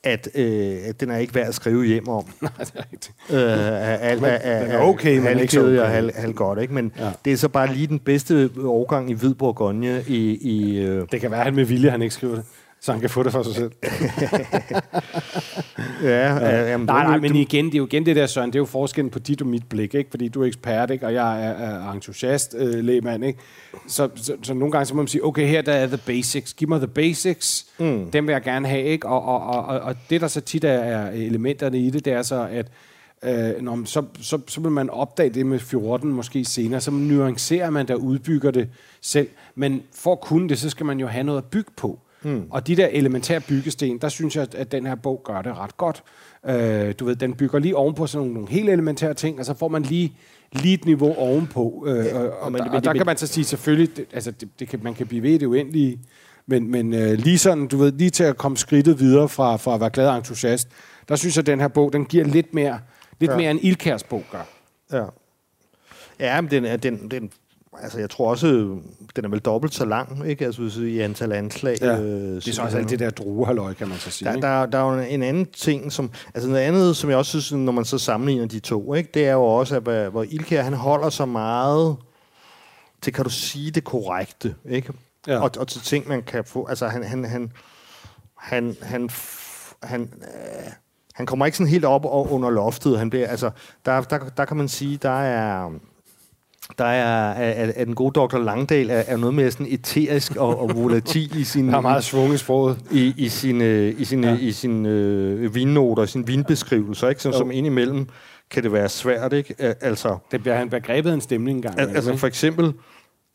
at, øh, den er ikke værd at skrive hjem om. *laughs* Nej, det er rigtigt. Øh, af, den er okay, men ikke så og okay. halv, halv godt, ikke? Men Ja. det er så bare lige den bedste årgang i Hvid Bourgogne i... i øh, Det kan være, han med vilje, han ikke skriver det. Så han kan få det for sig selv. *laughs* ja, ja. Jamen, Nej, nej, men igen, det er jo igen det der, Søren, det er jo forskellen på dit og mit blik, ikke? Fordi du er ekspert, ikke? Og jeg er, er entusiast øh, lægmand, ikke? Så, så, så, nogle gange så må man sige, okay, her der er the basics. Giv mig the basics. Mm. Dem vil jeg gerne have, ikke? Og, og, og, og, og det, der så tit er elementerne i det, det er så, at øh, når, man- så, så, så vil man opdage det med 14 måske senere, så nuancerer man der udbygger det selv. Men for at kunne det, så skal man jo have noget at bygge på. Mm. Og de der elementære byggesten, der synes jeg, at den her bog gør det ret godt. Øh, du ved, den bygger lige ovenpå sådan nogle, nogle helt elementære ting, og så får man lige, lige et niveau ovenpå. Øh, ja, og, og, men- der, og der men- kan man så sige, selvfølgelig, det, altså, det, det kan, man kan blive ved det uendelige, men, men øh, lige sådan, du ved, lige til at komme skridtet videre fra, fra at være glad og entusiast, der synes jeg, at den her bog, den giver lidt mere, lidt ja. Mere en Ilkærs bog gør. Ja. Ja, men den den, den, altså jeg tror også, den er vel dobbelt så lang, ikke? Altså hvis i antal anslag. Ja. øh, Det er så også alt det der druehalløj, kan man så sige. Der, ikke? der, der er jo en anden ting, som, altså noget andet, som jeg også synes, når man så sammenligner de to, ikke, det er jo også, at hvor- hvor Ilkær, han holder så meget til, kan du sige det korrekte, ikke? Ja. Og, og til ting, man kan få, altså han, han, han, han, han, han, øh, han kommer ikke sådan helt op og under loftet. Han bliver, altså, der, der, der kan man sige, der er, der er, at, at den gode Dr. Langdal er, er noget mere sådan eterisk og, og volatil i *laughs* sin, Der er meget svung i sproget. i, i sine, i sine, Ja. ja. i sine øh, vinnoter, sine vinbeskrivelser, ikke? Som, Jo. som indimellem kan det være svært, ikke? Al- Altså, Det bliver han bliver grebet af en stemning engang. al- altså for eksempel,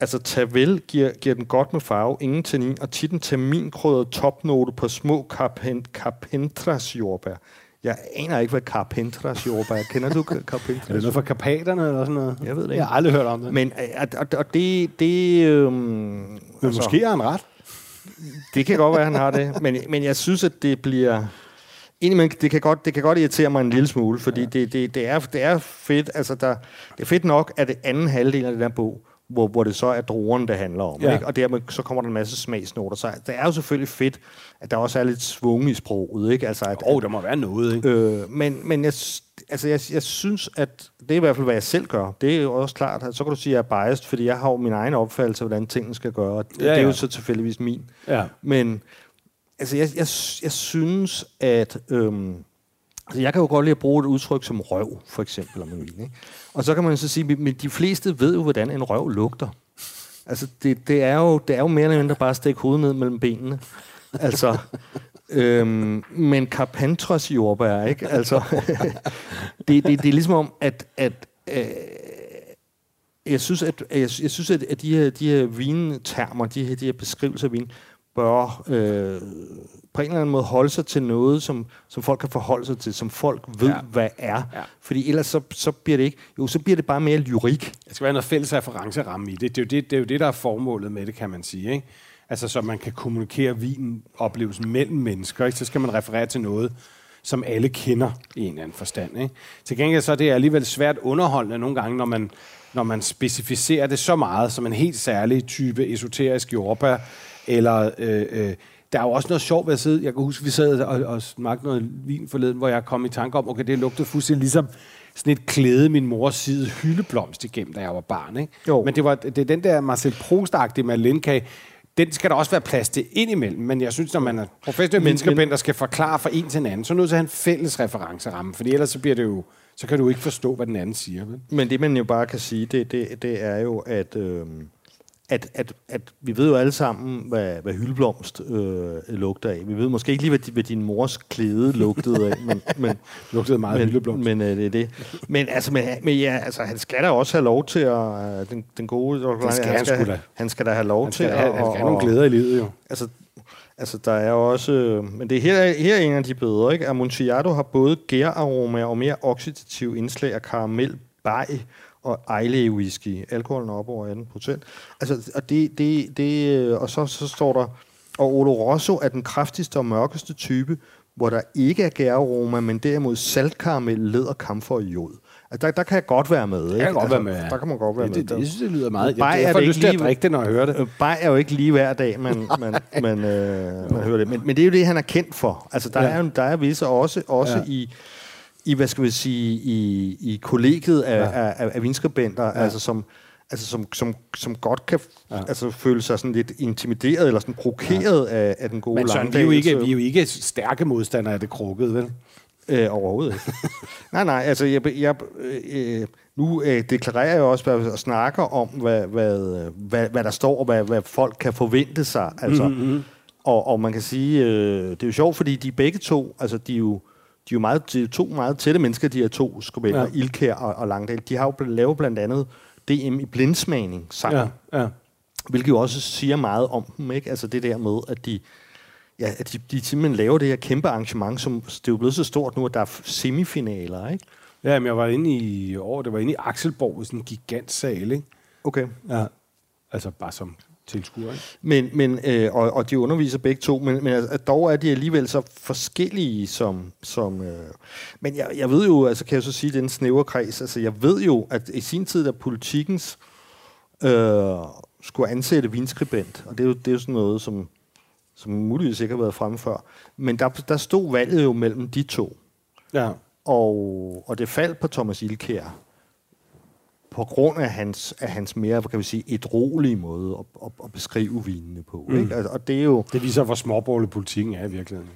altså Tavel giver, giver den godt med farve, ingen tannin, og tit en terminkrydret topnote på små carpen, carpentras jordbær. Jeg aner ikke, hvad carpentras jordbær er. Kender du Er det carpentras? noget fra Karpaterne eller sådan noget? Jeg ved det ikke. Jeg har aldrig hørt om det. Men, Men øh, og, og, og det, det, øhm, Men måske er han ret. Det kan godt være, han har det. Men, men jeg synes, at det bliver... Indimellem, det kan godt, det kan godt irritere mig en lille smule, fordi ja. det, det, det, er, det er fedt, altså der, det er fedt nok, at det anden halvdel af den her bog hvor, hvor det så er druerne, det handler om. Ja. Ikke? Og dermed så kommer der en masse smagsnoter. Så det er jo selvfølgelig fedt, at der også er lidt svung i sproget. Ikke? Altså, at, oh, der må være noget, ikke? Øh, men men jeg, altså jeg, jeg synes, at det er i hvert fald, hvad jeg selv gør. Det er jo også klart, at så kan du sige, at jeg er biased, fordi jeg har jo min egen opfattelse af, hvordan tingene skal gøre. Og det, Ja, ja, det er jo så tilfældigvis min. Ja. Men altså, jeg, jeg, jeg synes, at... Øhm, altså, jeg kan jo godt lide at bruge et udtryk som røv, for eksempel, om man vil. Ikke? Og så kan man så sige, men de fleste ved jo, hvordan en røv lugter. Altså, det, det, er, jo, det er jo mere eller mindre bare at stikke hovedet ned mellem benene. Altså, *laughs* øhm, men Carpentras jordbær, ikke? Altså, *laughs* det, det, det er ligesom om, at, at øh, jeg synes, at, jeg, jeg synes, at, at de her, de her vintermer, de her, de her beskrivelser af vin, bør øh, på en eller anden måde holde sig til noget, som, som folk kan forholde sig til, som folk ved, Ja. hvad er. Ja. Fordi ellers så, så bliver det ikke... Jo, så bliver det bare mere lyrik. Der skal være noget fælles referenceramme i det. Det er, jo det, det er jo det, der er formålet med det, kan man sige. Ikke? Altså, så man kan kommunikere vinen oplevelsen mellem mennesker. Ikke? Så skal man referere til noget, som alle kender i en eller anden forstand. Ikke? Til gengæld så er det alligevel svært underholdende nogle gange, når man, når man specificerer det så meget som en helt særlig type esoterisk jordbær, eller... Øh, øh, der er jo også noget sjovt ved at sidde. Jeg kan huske, vi sad og, og smagte noget vin forleden, hvor jeg kom i tanke om, okay, det lugtede fuldstændig ligesom sådan et klæde, min mor side hyldeblomst igennem, da jeg var barn. Ikke? Jo. Men det, var, det er den der Marcel Proust-agtige Madeline-kage, den skal der også være plads til ind imellem. Men jeg synes, når man er professionel vinskribent, der skal forklare fra en til en anden, så er nødt til at have en fælles referenceramme, fordi ellers så bliver det jo, så kan du ikke forstå, hvad den anden siger. Vel? Men det, man jo bare kan sige, det, det, det er jo, at, øh, at, at, at vi ved jo alle sammen, hvad, hvad hyldeblomst øh, lugter af. Vi ved måske ikke lige, hvad, hvad din mors klæde lugtede af, men, *laughs* men, lugtede meget men, hyldeblomst. men øh, det er det. Men, altså, men, men ja, altså, han skal da også have lov til at... Øh, den, den gode... Det skal han sgu have, da. Han skal da have lov Han til skal, have, han skal have nogle glæder i livet, jo. Altså, altså der er også... øh, Men det er her, her er en af de bedre, ikke? Amontillado har både gæraroma og mere oxidativ indslag af karamel, bag og Islay whisky. Alkoholen er op over 18 procent. Altså, og, det, det, det, øh, og så, så står der... Og Oloroso er den kraftigste og mørkeste type, hvor der ikke er gæraroma, men derimod saltkaramel, læder, kamfer og jod. Altså, der, der kan jeg godt være med. Ikke? kan godt altså, være med, ja. Der kan man godt være Det, med. det, det, jeg synes, det lyder meget. Bare Jeg, er jeg får lyst ikke til at drikke det, når jeg hører det. Øh, Baj er jo ikke lige hver dag, man, man, man, øh, man hører det. Men, men det er jo det, han er kendt for. Altså, der, Ja. er, jo- der er visse også, også ja. i, i, hvad skal vi sige, i, i kollegiet af, Ja. af, af, af vinskribenter, ja. altså, som, altså, som, som, som godt kan Ja. altså, føle sig sådan lidt intimideret eller sådan provokeret ja. af, af den gode Men Søren, vi er, jo ikke, vi er jo ikke stærke modstandere af det krukket, vel? Øh, overhovedet ikke. *laughs* nej, nej, altså jeg, jeg, øh, nu øh, deklarerer jeg også og snakker om, hvad, hvad, hvad, hvad der står, og hvad, hvad folk kan forvente sig. Altså, mm-hmm. og, og man kan sige, øh, det er jo sjovt, fordi de begge to, altså de er jo, de er jo meget, de er to meget tætte mennesker, de her to skribenter, Ja. Ilkær og, og Langdal. De har jo lavet blandt andet DM i blindsmagning sammen. Ja, ja. Hvilket jo også siger meget om dem, ikke? Altså det der med, at de, ja, at de, de simpelthen laver det her kæmpe arrangement, som det er jo blevet så stort nu, at der er semifinaler, ikke? Ja, men jeg var inde i år, det var inde i Axelborg, i sådan en gigantsal, ikke? Okay. Ja. Altså bare som tilskuer, ikke? Men, men, øh, og, og de underviser begge to, men, men altså, dog er de alligevel så forskellige som... som øh, men jeg, jeg ved jo, altså kan jeg så sige, den snævre kreds, altså jeg ved jo, at i sin tid, da politikens øh, skulle ansætte vinskribent, og det er jo, det er jo sådan noget, som, som muligvis ikke har været fremme før, men der, der stod valget jo mellem de to. Ja. Og, og det faldt på Thomas Ilkær på grund af hans, af hans mere, kan vi sige, et rolige måde at, at, at beskrive vinene på. Mm. Ikke? Altså, og det er jo... Det viser, hvor småborgerlig politikken er i virkeligheden.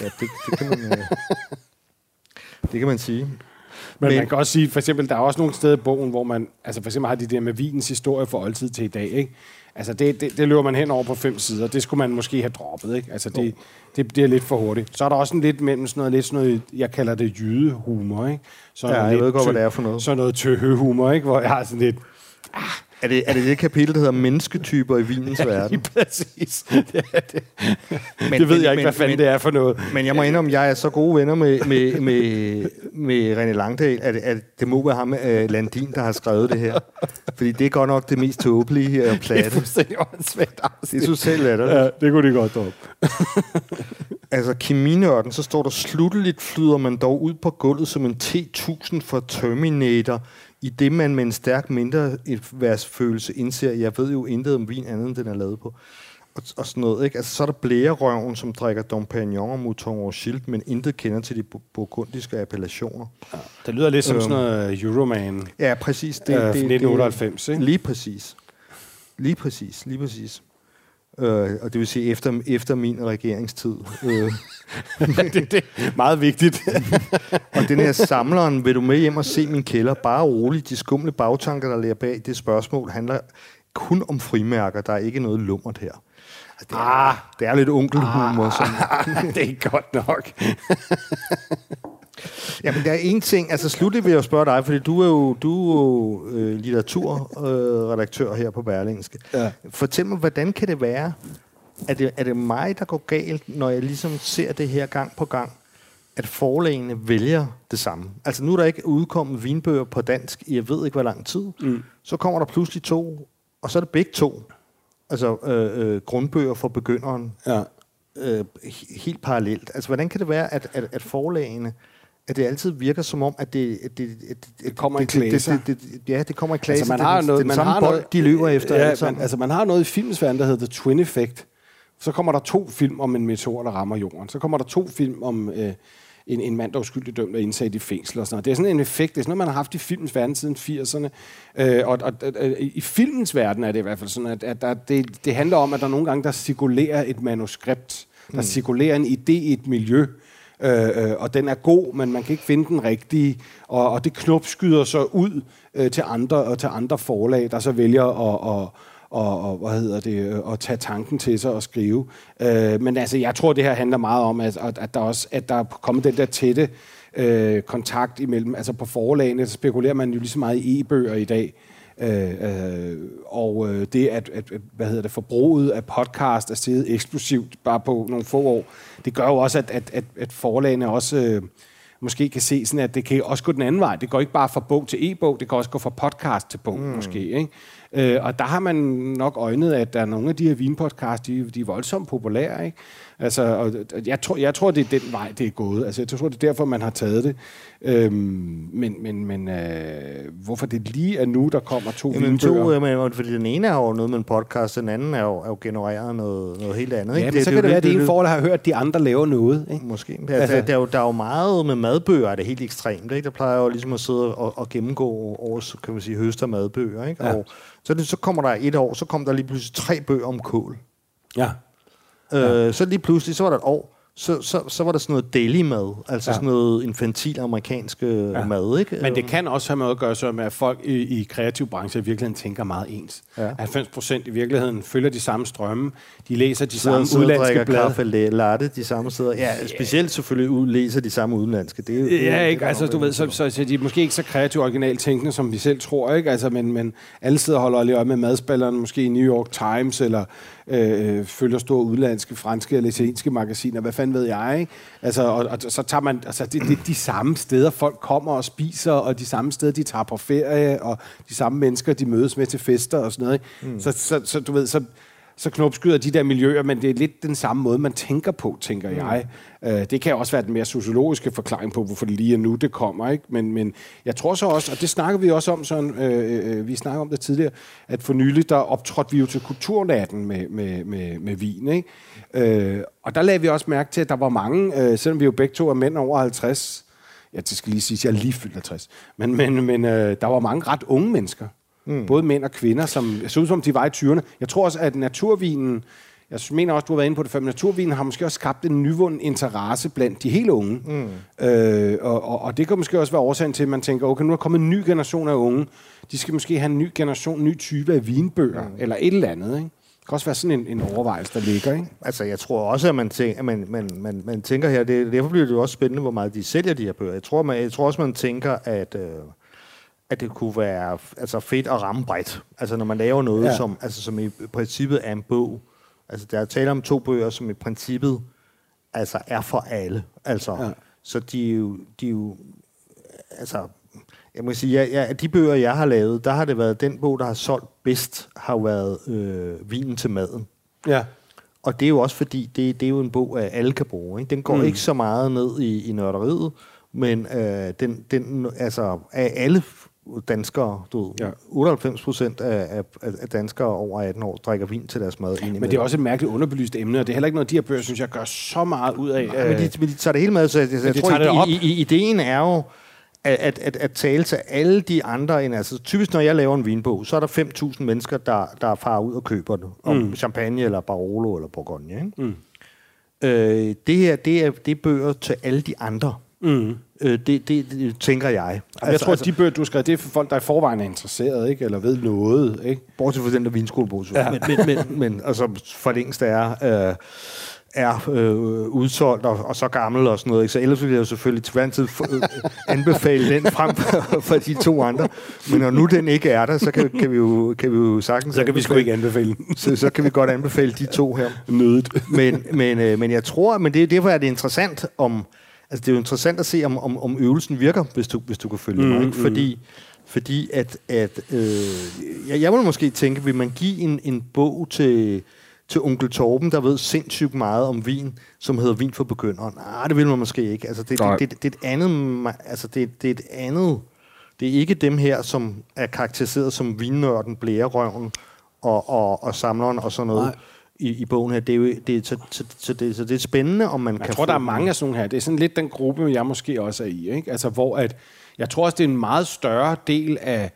Ja, det, det, kan man, øh, *laughs* det kan man sige. Men, Men- man kan også sige, for eksempel, der er også nogle steder i bogen, hvor man, altså for eksempel har de der med vinens historie for oldtid til i dag, ikke? Altså det, det, det løber man hen over på fem sider. Det skulle man måske have droppet, ikke? Altså det, det, det er lidt for hurtigt. Så er der også en lidt mellem sådan noget, lidt sådan noget, jeg kalder det jydehumor, ikke? Så Ja, jeg ved godt, hvad det er for noget. Så noget tøhøhumor, ikke? Hvor jeg har sådan lidt, Er det, er det det kapitel, der hedder mennesketyper i vinens verden? lige præcis. *laughs* Det, er det. Men, det ved jeg ikke, hvad fanden men, det er for noget. Men jeg må indrømme, at jeg er så gode venner med, med, med, med René Langdal, at, at det må være ham, uh, Landin, der har skrevet det her. Fordi det er godt nok det mest tåbelige her om Det er platte. fuldstændig åndssvagt afsnit. Det synes selv er det. Ja, det kunne de godt droppe. *laughs* Altså, keminørden, så står der, slutteligt flyder man dog ud på gulvet som en T-1000 for Terminator i det, man med en stærk mindre følelse indser, jeg ved jo intet om vin andet, end den er lavet på. Og, og sådan noget, ikke? Altså, så er der blærerøven, som drikker Dom Pignon og Mouton Rothschild, men intet kender til de burgundiske appellationer. Ja, det lyder lidt som øhm, sådan noget Euroman. Ja, præcis. Det, øh, det, 1998, det, ikke? Lige præcis. Lige præcis, lige præcis. Øh, og det vil sige efter, efter min regeringstid. Øh. *laughs* det, det er meget vigtigt. *laughs* og den her samleren, vil du med hjem og se min kælder? Bare roligt. De skumle bagtanker, der ligger bag det spørgsmål, handler kun om frimærker. Der er ikke noget lummert her. Det, er, ah, det er lidt onkelhumor. Ah, *laughs* det er godt nok. Jamen, der er en ting. Altså, slutligt vil jeg spørge dig, fordi du er jo, du er jo øh, litteraturredaktør øh, her på Berlingske. Ja. Fortæl mig, hvordan kan det være, er det, er det mig, der går galt, når jeg ligesom ser det her gang på gang, at forlagene vælger det samme? Altså, nu er der ikke udkommet vinbøger på dansk i jeg ved ikke, hvor lang tid. Mm. Så kommer der pludselig to, og så er det begge to. Altså, øh, øh, grundbøger for begynderen. Ja. Øh, helt parallelt. Altså, hvordan kan det være, at, at, at forlagene at det altid virker som om, at det, at det, at det, det kommer i klaser. Det, det, det, ja, det kommer i klaser. Altså, man har det, noget, det, man samme har bold, noget, de løber efter. Ja, man, altså, man har noget i filmsverden, der hedder The Twin Effect. Så kommer der to film om en meteor, der rammer jorden. Så kommer der to film om øh, en, en mand, der er uskyldigt dømt og indsat i fængsel og sådan noget. Det er sådan en effekt. Det er sådan noget, man har haft i filmens verden siden 80'erne. Øh, og, og, og, i filmens verden er det i hvert fald sådan, at, at der, det, det handler om, at der nogle gange, der cirkulerer et manuskript. Der mm. cirkulerer en idé i et miljø, øh, øh, og den er god, men man kan ikke finde den rigtige, og, og det knopskyder så ud øh, til andre og til andre forlag, der så vælger at, at og, og hvad hedder det, øh, at tage tanken til sig og skrive. Øh, men altså, jeg tror, det her handler meget om, at, at der også at der er kommet den der tætte øh, kontakt imellem, altså på forlagene, så spekulerer man jo lige så meget i e-bøger i dag, Øh, øh, og øh, det, at, at, hvad hedder det, forbruget af podcast er steget eksplosivt bare på nogle få år, det gør jo også, at, at, at, at forlagene også øh, måske kan se sådan, at det kan også gå den anden vej. Det går ikke bare fra bog til e-bog, det kan også gå fra podcast til bog, mm. måske. Ikke? Øh, og der har man nok øjnet, at der er nogle af de her vinpodcasts, de, de er voldsomt populære. Ikke? Altså, og jeg, tror, jeg tror, det er den vej, det er gået. Altså, jeg tror, det er derfor, man har taget det. Øhm, men men, men øh, hvorfor det lige er nu, der kommer to Jamen, vinbøger? To, jamen, fordi den ene er jo noget med en podcast, den anden er jo, er jo genereret noget, noget helt andet. Ja, ikke? men det, så det, kan det, det være, at det ene forhold har hørt, at de andre laver noget. Ikke? Måske. Der, altså. der, der, er jo, der er jo meget med madbøger, er det helt ekstremt. Ikke? Der plejer jo ligesom at sidde og, og gennemgå års, kan man sige, høster madbøger. Ikke? Ja. Og så, det, så kommer der et år, så kommer der lige pludselig tre bøger om kål. Ja. Øh, Så lige pludselig, så var der et år, så, så, så var der sådan noget deli mad, altså ja. sådan noget infantil amerikansk ja. mad, ikke? Men det kan også have noget at gøre så med, at folk i, i kreativ branche i virkeligheden tænker meget ens. Ja. 90 procent i virkeligheden følger de samme strømme, de læser de samme udlandske blade. kaffe latte de samme steder. Ja, specielt selvfølgelig ud, læser de samme udenlandske. Det er det ja, ikke? Altså, du ved, så, så, så, de er måske ikke så kreativt originalt tænkende, som vi selv tror, ikke? Altså, men, men alle steder holder lige op med madspilleren, måske i New York Times, eller øh, følger store udlandske, franske eller italienske magasiner, hvad fanden ved jeg, ikke? Altså, og, og så tager man, altså, det, det er de samme steder, folk kommer og spiser, og de samme steder, de tager på ferie, og de samme mennesker, de mødes med til fester og sådan noget, ikke? Mm. Så, så, så, du ved, så, så knopskyder de der miljøer, men det er lidt den samme måde, man tænker på, tænker mm. jeg. Uh, det kan også være den mere sociologiske forklaring på, hvorfor det lige er nu, det kommer. Ikke? Men, men jeg tror så også, og det snakker vi også om, sådan, uh, uh, vi snakker om det tidligere, at for nylig, der optrådte vi jo til kulturnatten med, med, med, med vin. Ikke? Uh, og der lagde vi også mærke til, at der var mange, uh, selvom vi jo begge to er mænd over 50, ja, det skal lige sige, at jeg er lige fyldt 50, men, men, men uh, der var mange ret unge mennesker, Mm. Både mænd og kvinder, som så ud som de var i 20'erne. Jeg tror også, at naturvinen, jeg mener også, du har været inde på det før, men naturvinen har måske også skabt en nyvunden interesse blandt de helt unge. Mm. Øh, og, og, og det kan måske også være årsagen til, at man tænker, okay, nu er kommet en ny generation af unge. De skal måske have en ny generation, en ny type af vinbøger, mm. eller et eller andet, ikke? Det kan også være sådan en, en overvejelse, der ligger, ikke? Altså, jeg tror også, at man, tænker, at man, man, man, man tænker her, det, derfor bliver det jo også spændende, hvor meget de sælger de her bøger. Jeg tror, man, jeg tror også, man tænker, at... Øh, at det kunne være altså fedt at ramme bredt. Altså når man laver noget, ja. som, altså, som i princippet er en bog. Altså der er tale om to bøger, som i princippet altså er for alle. Altså, ja. Så de er jo, de er jo altså, jeg må sige, ja, ja, de bøger, jeg har lavet, der har det været den bog, der har solgt bedst, har været øh, Vinen til maden. Ja. Og det er jo også fordi, det, det er jo en bog, at alle kan bruge. Ikke? Den går mm. ikke så meget ned i, i nørderiet, men øh, den, den, altså, af alle danskere, du ved, Ja. 98 procent af, af, af danskere over 18 år drikker vin til deres mad. Men det er også et mærkeligt underbelyst emne, og det er heller ikke noget, de her bøger, synes jeg, gør så meget ud af. Ja, men, de, men de tager det hele med, så jeg, jeg de tror, det op. i, i, ideen er jo, at, at, at, at tale til alle de andre end, altså typisk når jeg laver en vinbog, så er der 5.000 mennesker, der, der farer ud og køber det, om mm. champagne eller Barolo eller Bourgogne. Ikke? Mm. Øh, det her, det er, det er bøger til alle de andre. Mm. Øh, det, det, det, tænker jeg. Altså, jeg tror, at de bøger, du skrevet, det er for folk, der i forvejen er interesseret, ikke? eller ved noget. Ikke? Bortset fra den der vinskolebog. Ja. Men, men, men, men altså, for længst er, øh, er øh, udsolgt og, og så gammel og sådan noget. Ikke? Så ellers ville jeg jo selvfølgelig til hver tid øh, anbefale den frem *laughs* for, for de to andre. Men når nu den ikke er der, så kan, kan, vi, jo, kan vi jo sagtens... Så kan vi sgu ikke anbefale den. så, så kan vi godt anbefale de to her. Nødet. Men, men, øh, men jeg tror, men det, derfor er det interessant om... Altså, det er jo interessant at se, om, om, om øvelsen virker, hvis du, hvis du kan følge mm, mig. Ikke? Fordi, fordi at, at øh, jeg, jeg vil måske tænke, vil man give en, en bog til, til onkel Torben, der ved sindssygt meget om vin, som hedder Vin for begyndere? Nej, det vil man måske ikke. Altså, det, det, det, det, det er et andet... Altså, det, det er et andet... Det er ikke dem her, som er karakteriseret som vinnørden, blærerøven og, og, og samleren og sådan noget. Nej i, i bogen her. Det er jo, det er, så, så, så, det, så det er spændende, om man jeg kan Jeg tror, der er mange af sådan nogle her. Det er sådan lidt den gruppe, jeg måske også er i. Ikke? Altså, hvor at, jeg tror også, det er en meget større del af,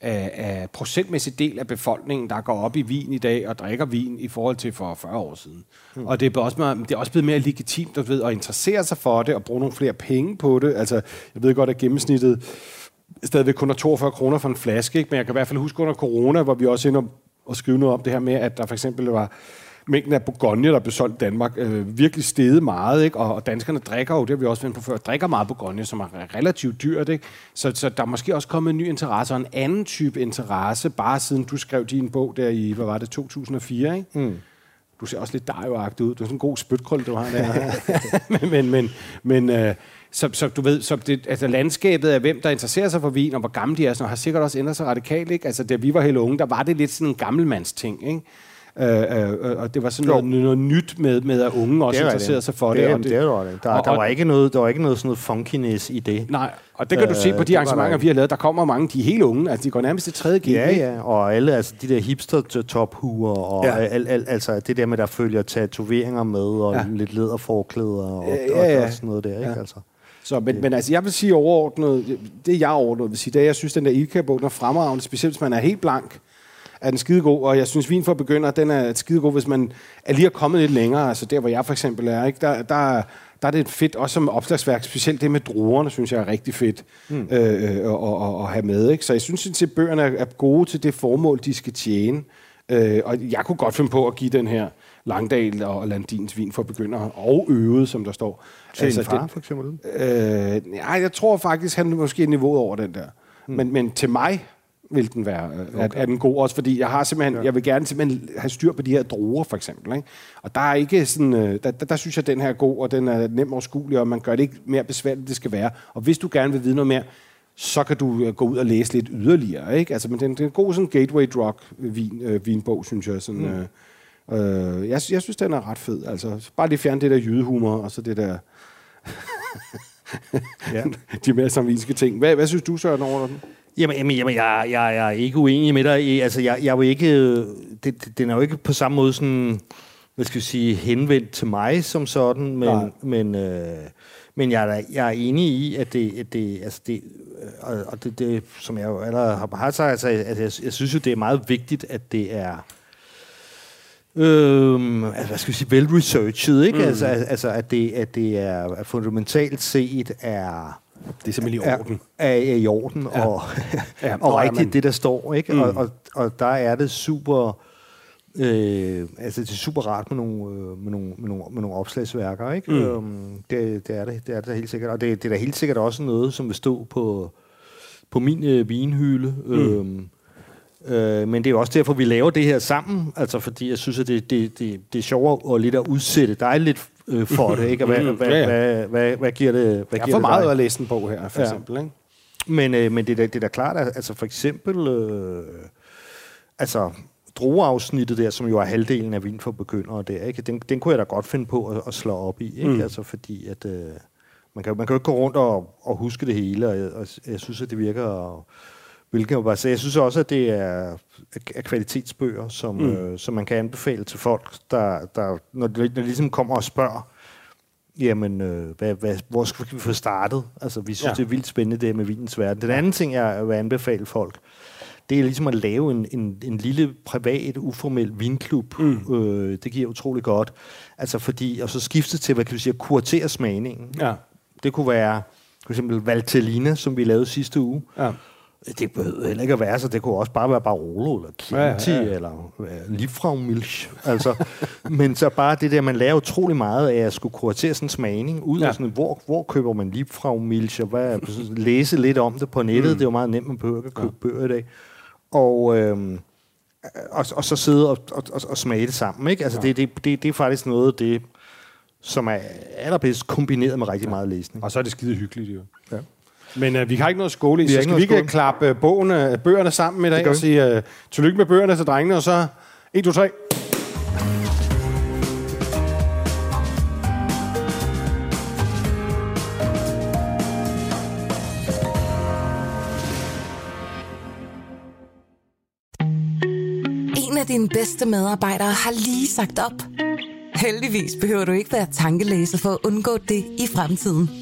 af, af procentmæssig del af befolkningen, der går op i vin i dag og drikker vin i forhold til for 40 år siden. Mm. Og det er, også, meget- det er også blevet mere legitimt du ved, at interessere sig for det og bruge nogle flere penge på det. Altså, jeg ved godt, at gennemsnittet stadigvæk kun er 42 kroner for en flaske, ikke? men jeg kan i hvert fald huske under corona, hvor vi også inde og, og skrive noget om det her med, at der for eksempel var mængden af Bourgogne, der blev solgt i Danmark, øh, virkelig steget meget, ikke? Og, og danskerne drikker jo, det har vi også vendt på før, drikker meget Bourgogne, som er relativt dyrt. Ikke? Så, så der er måske også kommet en ny interesse, og en anden type interesse, bare siden du skrev din bog der i, hvad var det, 2004, ikke? Mm. Du ser også lidt dajo ud. Du er sådan en god spytkrøl, du har der. *laughs* *laughs* men, men, men, men øh, så, så du ved, så det, altså landskabet af hvem, der interesserer sig for vin, og hvor gamle de er, sådan, har sikkert også ændret sig radikalt. Ikke? Altså, da vi var helt unge, der var det lidt sådan en gammelmands ting. Ikke? Øh, øh, og det var sådan noget, noget nyt med, med, at unge også interesserede sig for det. det, og det, det, var det. Der, og- der, var ikke noget, der var ikke noget sådan noget funkiness i det. Nej, og det kan du Øh, se på de arrangementer, vi har lavet. Der kommer mange, de er helt unge. Altså, de går nærmest til 3. G. Ja, ja, og alle altså, de der hipster-tophuer, og Ja. al, al, altså det der med, der følger tatoveringer med, og Ja. lidt læderforklæder, og, Ja, og, ja, ja. og sådan noget der, ikke? Ja. Altså. Så, men, men altså, jeg vil sige overordnet, det jeg overordnet vil sige, det er, jeg synes, den der Ilka-bog, den er fremragende, specielt hvis man er helt blank, er den skidegod, og jeg synes, vin for begynder, den er skidegod, hvis man er lige er kommet lidt længere, altså der, hvor jeg for eksempel er, ikke? Der, der, der er det fedt, også som opslagsværk, specielt det med druerne, synes jeg er rigtig fedt mm. øh, øh, at, at, at have med. Ikke? Så jeg synes, at bøgerne er, gode til det formål, de skal tjene. Øh, og jeg kunne godt finde på at give den her Langdal og Landins vin for begyndere, og øvet, som der står. Til altså, en far, det- for eksempel. Øh, nej, jeg tror faktisk, han er måske niveauet over den der. Mm. Men, men til mig vil den være, okay. er, er den god også, fordi jeg har simpelthen, ja. jeg vil gerne simpelthen have styr på de her druer, for eksempel. Ikke? Og der er ikke sådan, øh, der, der, der, synes jeg, at den her er god, og den er nem overskuelig, og man gør det ikke mere besværligt, det skal være. Og hvis du gerne vil vide noget mere, så kan du øh, gå ud og læse lidt yderligere. Ikke? Altså, men den, den er en god sådan gateway drug vin, øh, vinbog, synes jeg. Sådan, mm. øh, øh, jeg, jeg synes, den er ret fed. Altså, bare lige fjerne det der jydehumor, og så det der Ja. *laughs* de mere samvinske ting. Hvad, hvad synes du, Søren, over den? Jamen, jamen, jamen jeg, jeg, jeg er ikke uenig med dig. Altså, jeg, jeg er jo ikke... Det, den er jo ikke på samme måde sådan, hvad skal vi sige, henvendt til mig som sådan, Nej. men, men, øh, men jeg, er, jeg er enig i, at det, at det, altså det, og, og det, det, som jeg jo allerede har, har sagt, altså, at jeg, jeg synes jo, det er meget vigtigt, at det er Øhm, altså, hvad skal vi sige, vel-researchet, ikke? Mm. Altså, al- altså at, det, at det er at fundamentalt set er Det er simpelthen i orden. er, er i orden, Ja. og, Ja, *laughs* og rigtigt men- det, der står, ikke? Mm. Og, og, og der er det super... Øh, altså, det er super rart med nogle, øh, med nogle, med nogle, med nogle opslagsværker, ikke? Mm. Øhm, det, det, er det, det er det da helt sikkert. Og det, det er da helt sikkert også noget, som vil stå på, på min øh, vinhylde. Mm. Øhm, Øh, men det er jo også derfor, vi laver det her sammen, altså fordi jeg synes, at det, det, det, det er sjovere at lidt at udsætte dig lidt øh, for det, ikke? Og hvad, Mm, hvad, ja, ja. hvad, hvad, hvad giver det, hvad Jeg giver er for det meget dig? at læse en bog her, for Ja. eksempel. Ikke? Men, øh, men det, er da- det er da klart, at altså for eksempel, øh, altså drueafsnittet der, som jo er halvdelen af vin for begyndere der, ikke? Den, den kunne jeg da godt finde på at, at slå op i, ikke? Mm. Altså fordi, at øh, man, kan, man kan jo ikke gå rundt og, og huske det hele, og jeg, og jeg synes, at det virker Hvilket jo bare, så jeg synes også, at det er, er kvalitetsbøger, som, mm. øh, som man kan anbefale til folk, der, der når, de, når de ligesom kommer og spørger, jamen, øh, hvad, hvad, hvor skal vi få startet? Altså, vi synes, ja. det er vildt spændende, det med vinens verden. Den anden ting, jeg vil anbefale folk, det er ligesom at lave en, en, en lille privat, uformel vinklub. Mm. Øh, det giver utrolig godt. Altså fordi, og så skifte til, hvad kan du sige, kuratere smagningen. Ja. Det kunne være for eksempel Valtellina, som vi lavede sidste uge. Ja. Det behøver heller ikke at være så. Det kunne også bare være Barolo, eller Chianti, ja, ja, ja. eller uh, Liebfraumilch. Altså, *laughs* men så bare det der, man lærer utrolig meget af at skulle kuratere sådan en smagning ud ja. af sådan, hvor, hvor køber man Liebfraumilch, og hvad, læse lidt om det på nettet. Mm. Det er jo meget nemt, man behøver ikke at købe ja. bøger i dag. Og, øhm, og, og så sidde og, og, og, og smage det sammen. Ikke? Altså, ja. det, det, det, det er faktisk noget det, som er allerbedst kombineret med rigtig ja. meget læsning. Og så er det skide hyggeligt, jo. Ja. Men uh, vi har ikke noget skole i, så skal vi ikke klappe uh, bogen, bøgerne sammen i dag og sige uh, tillykke med bøgerne til drengene, og så 1, 2, 3. En af dine bedste medarbejdere har lige sagt op. Heldigvis behøver du ikke være tankelæser for at undgå det i fremtiden.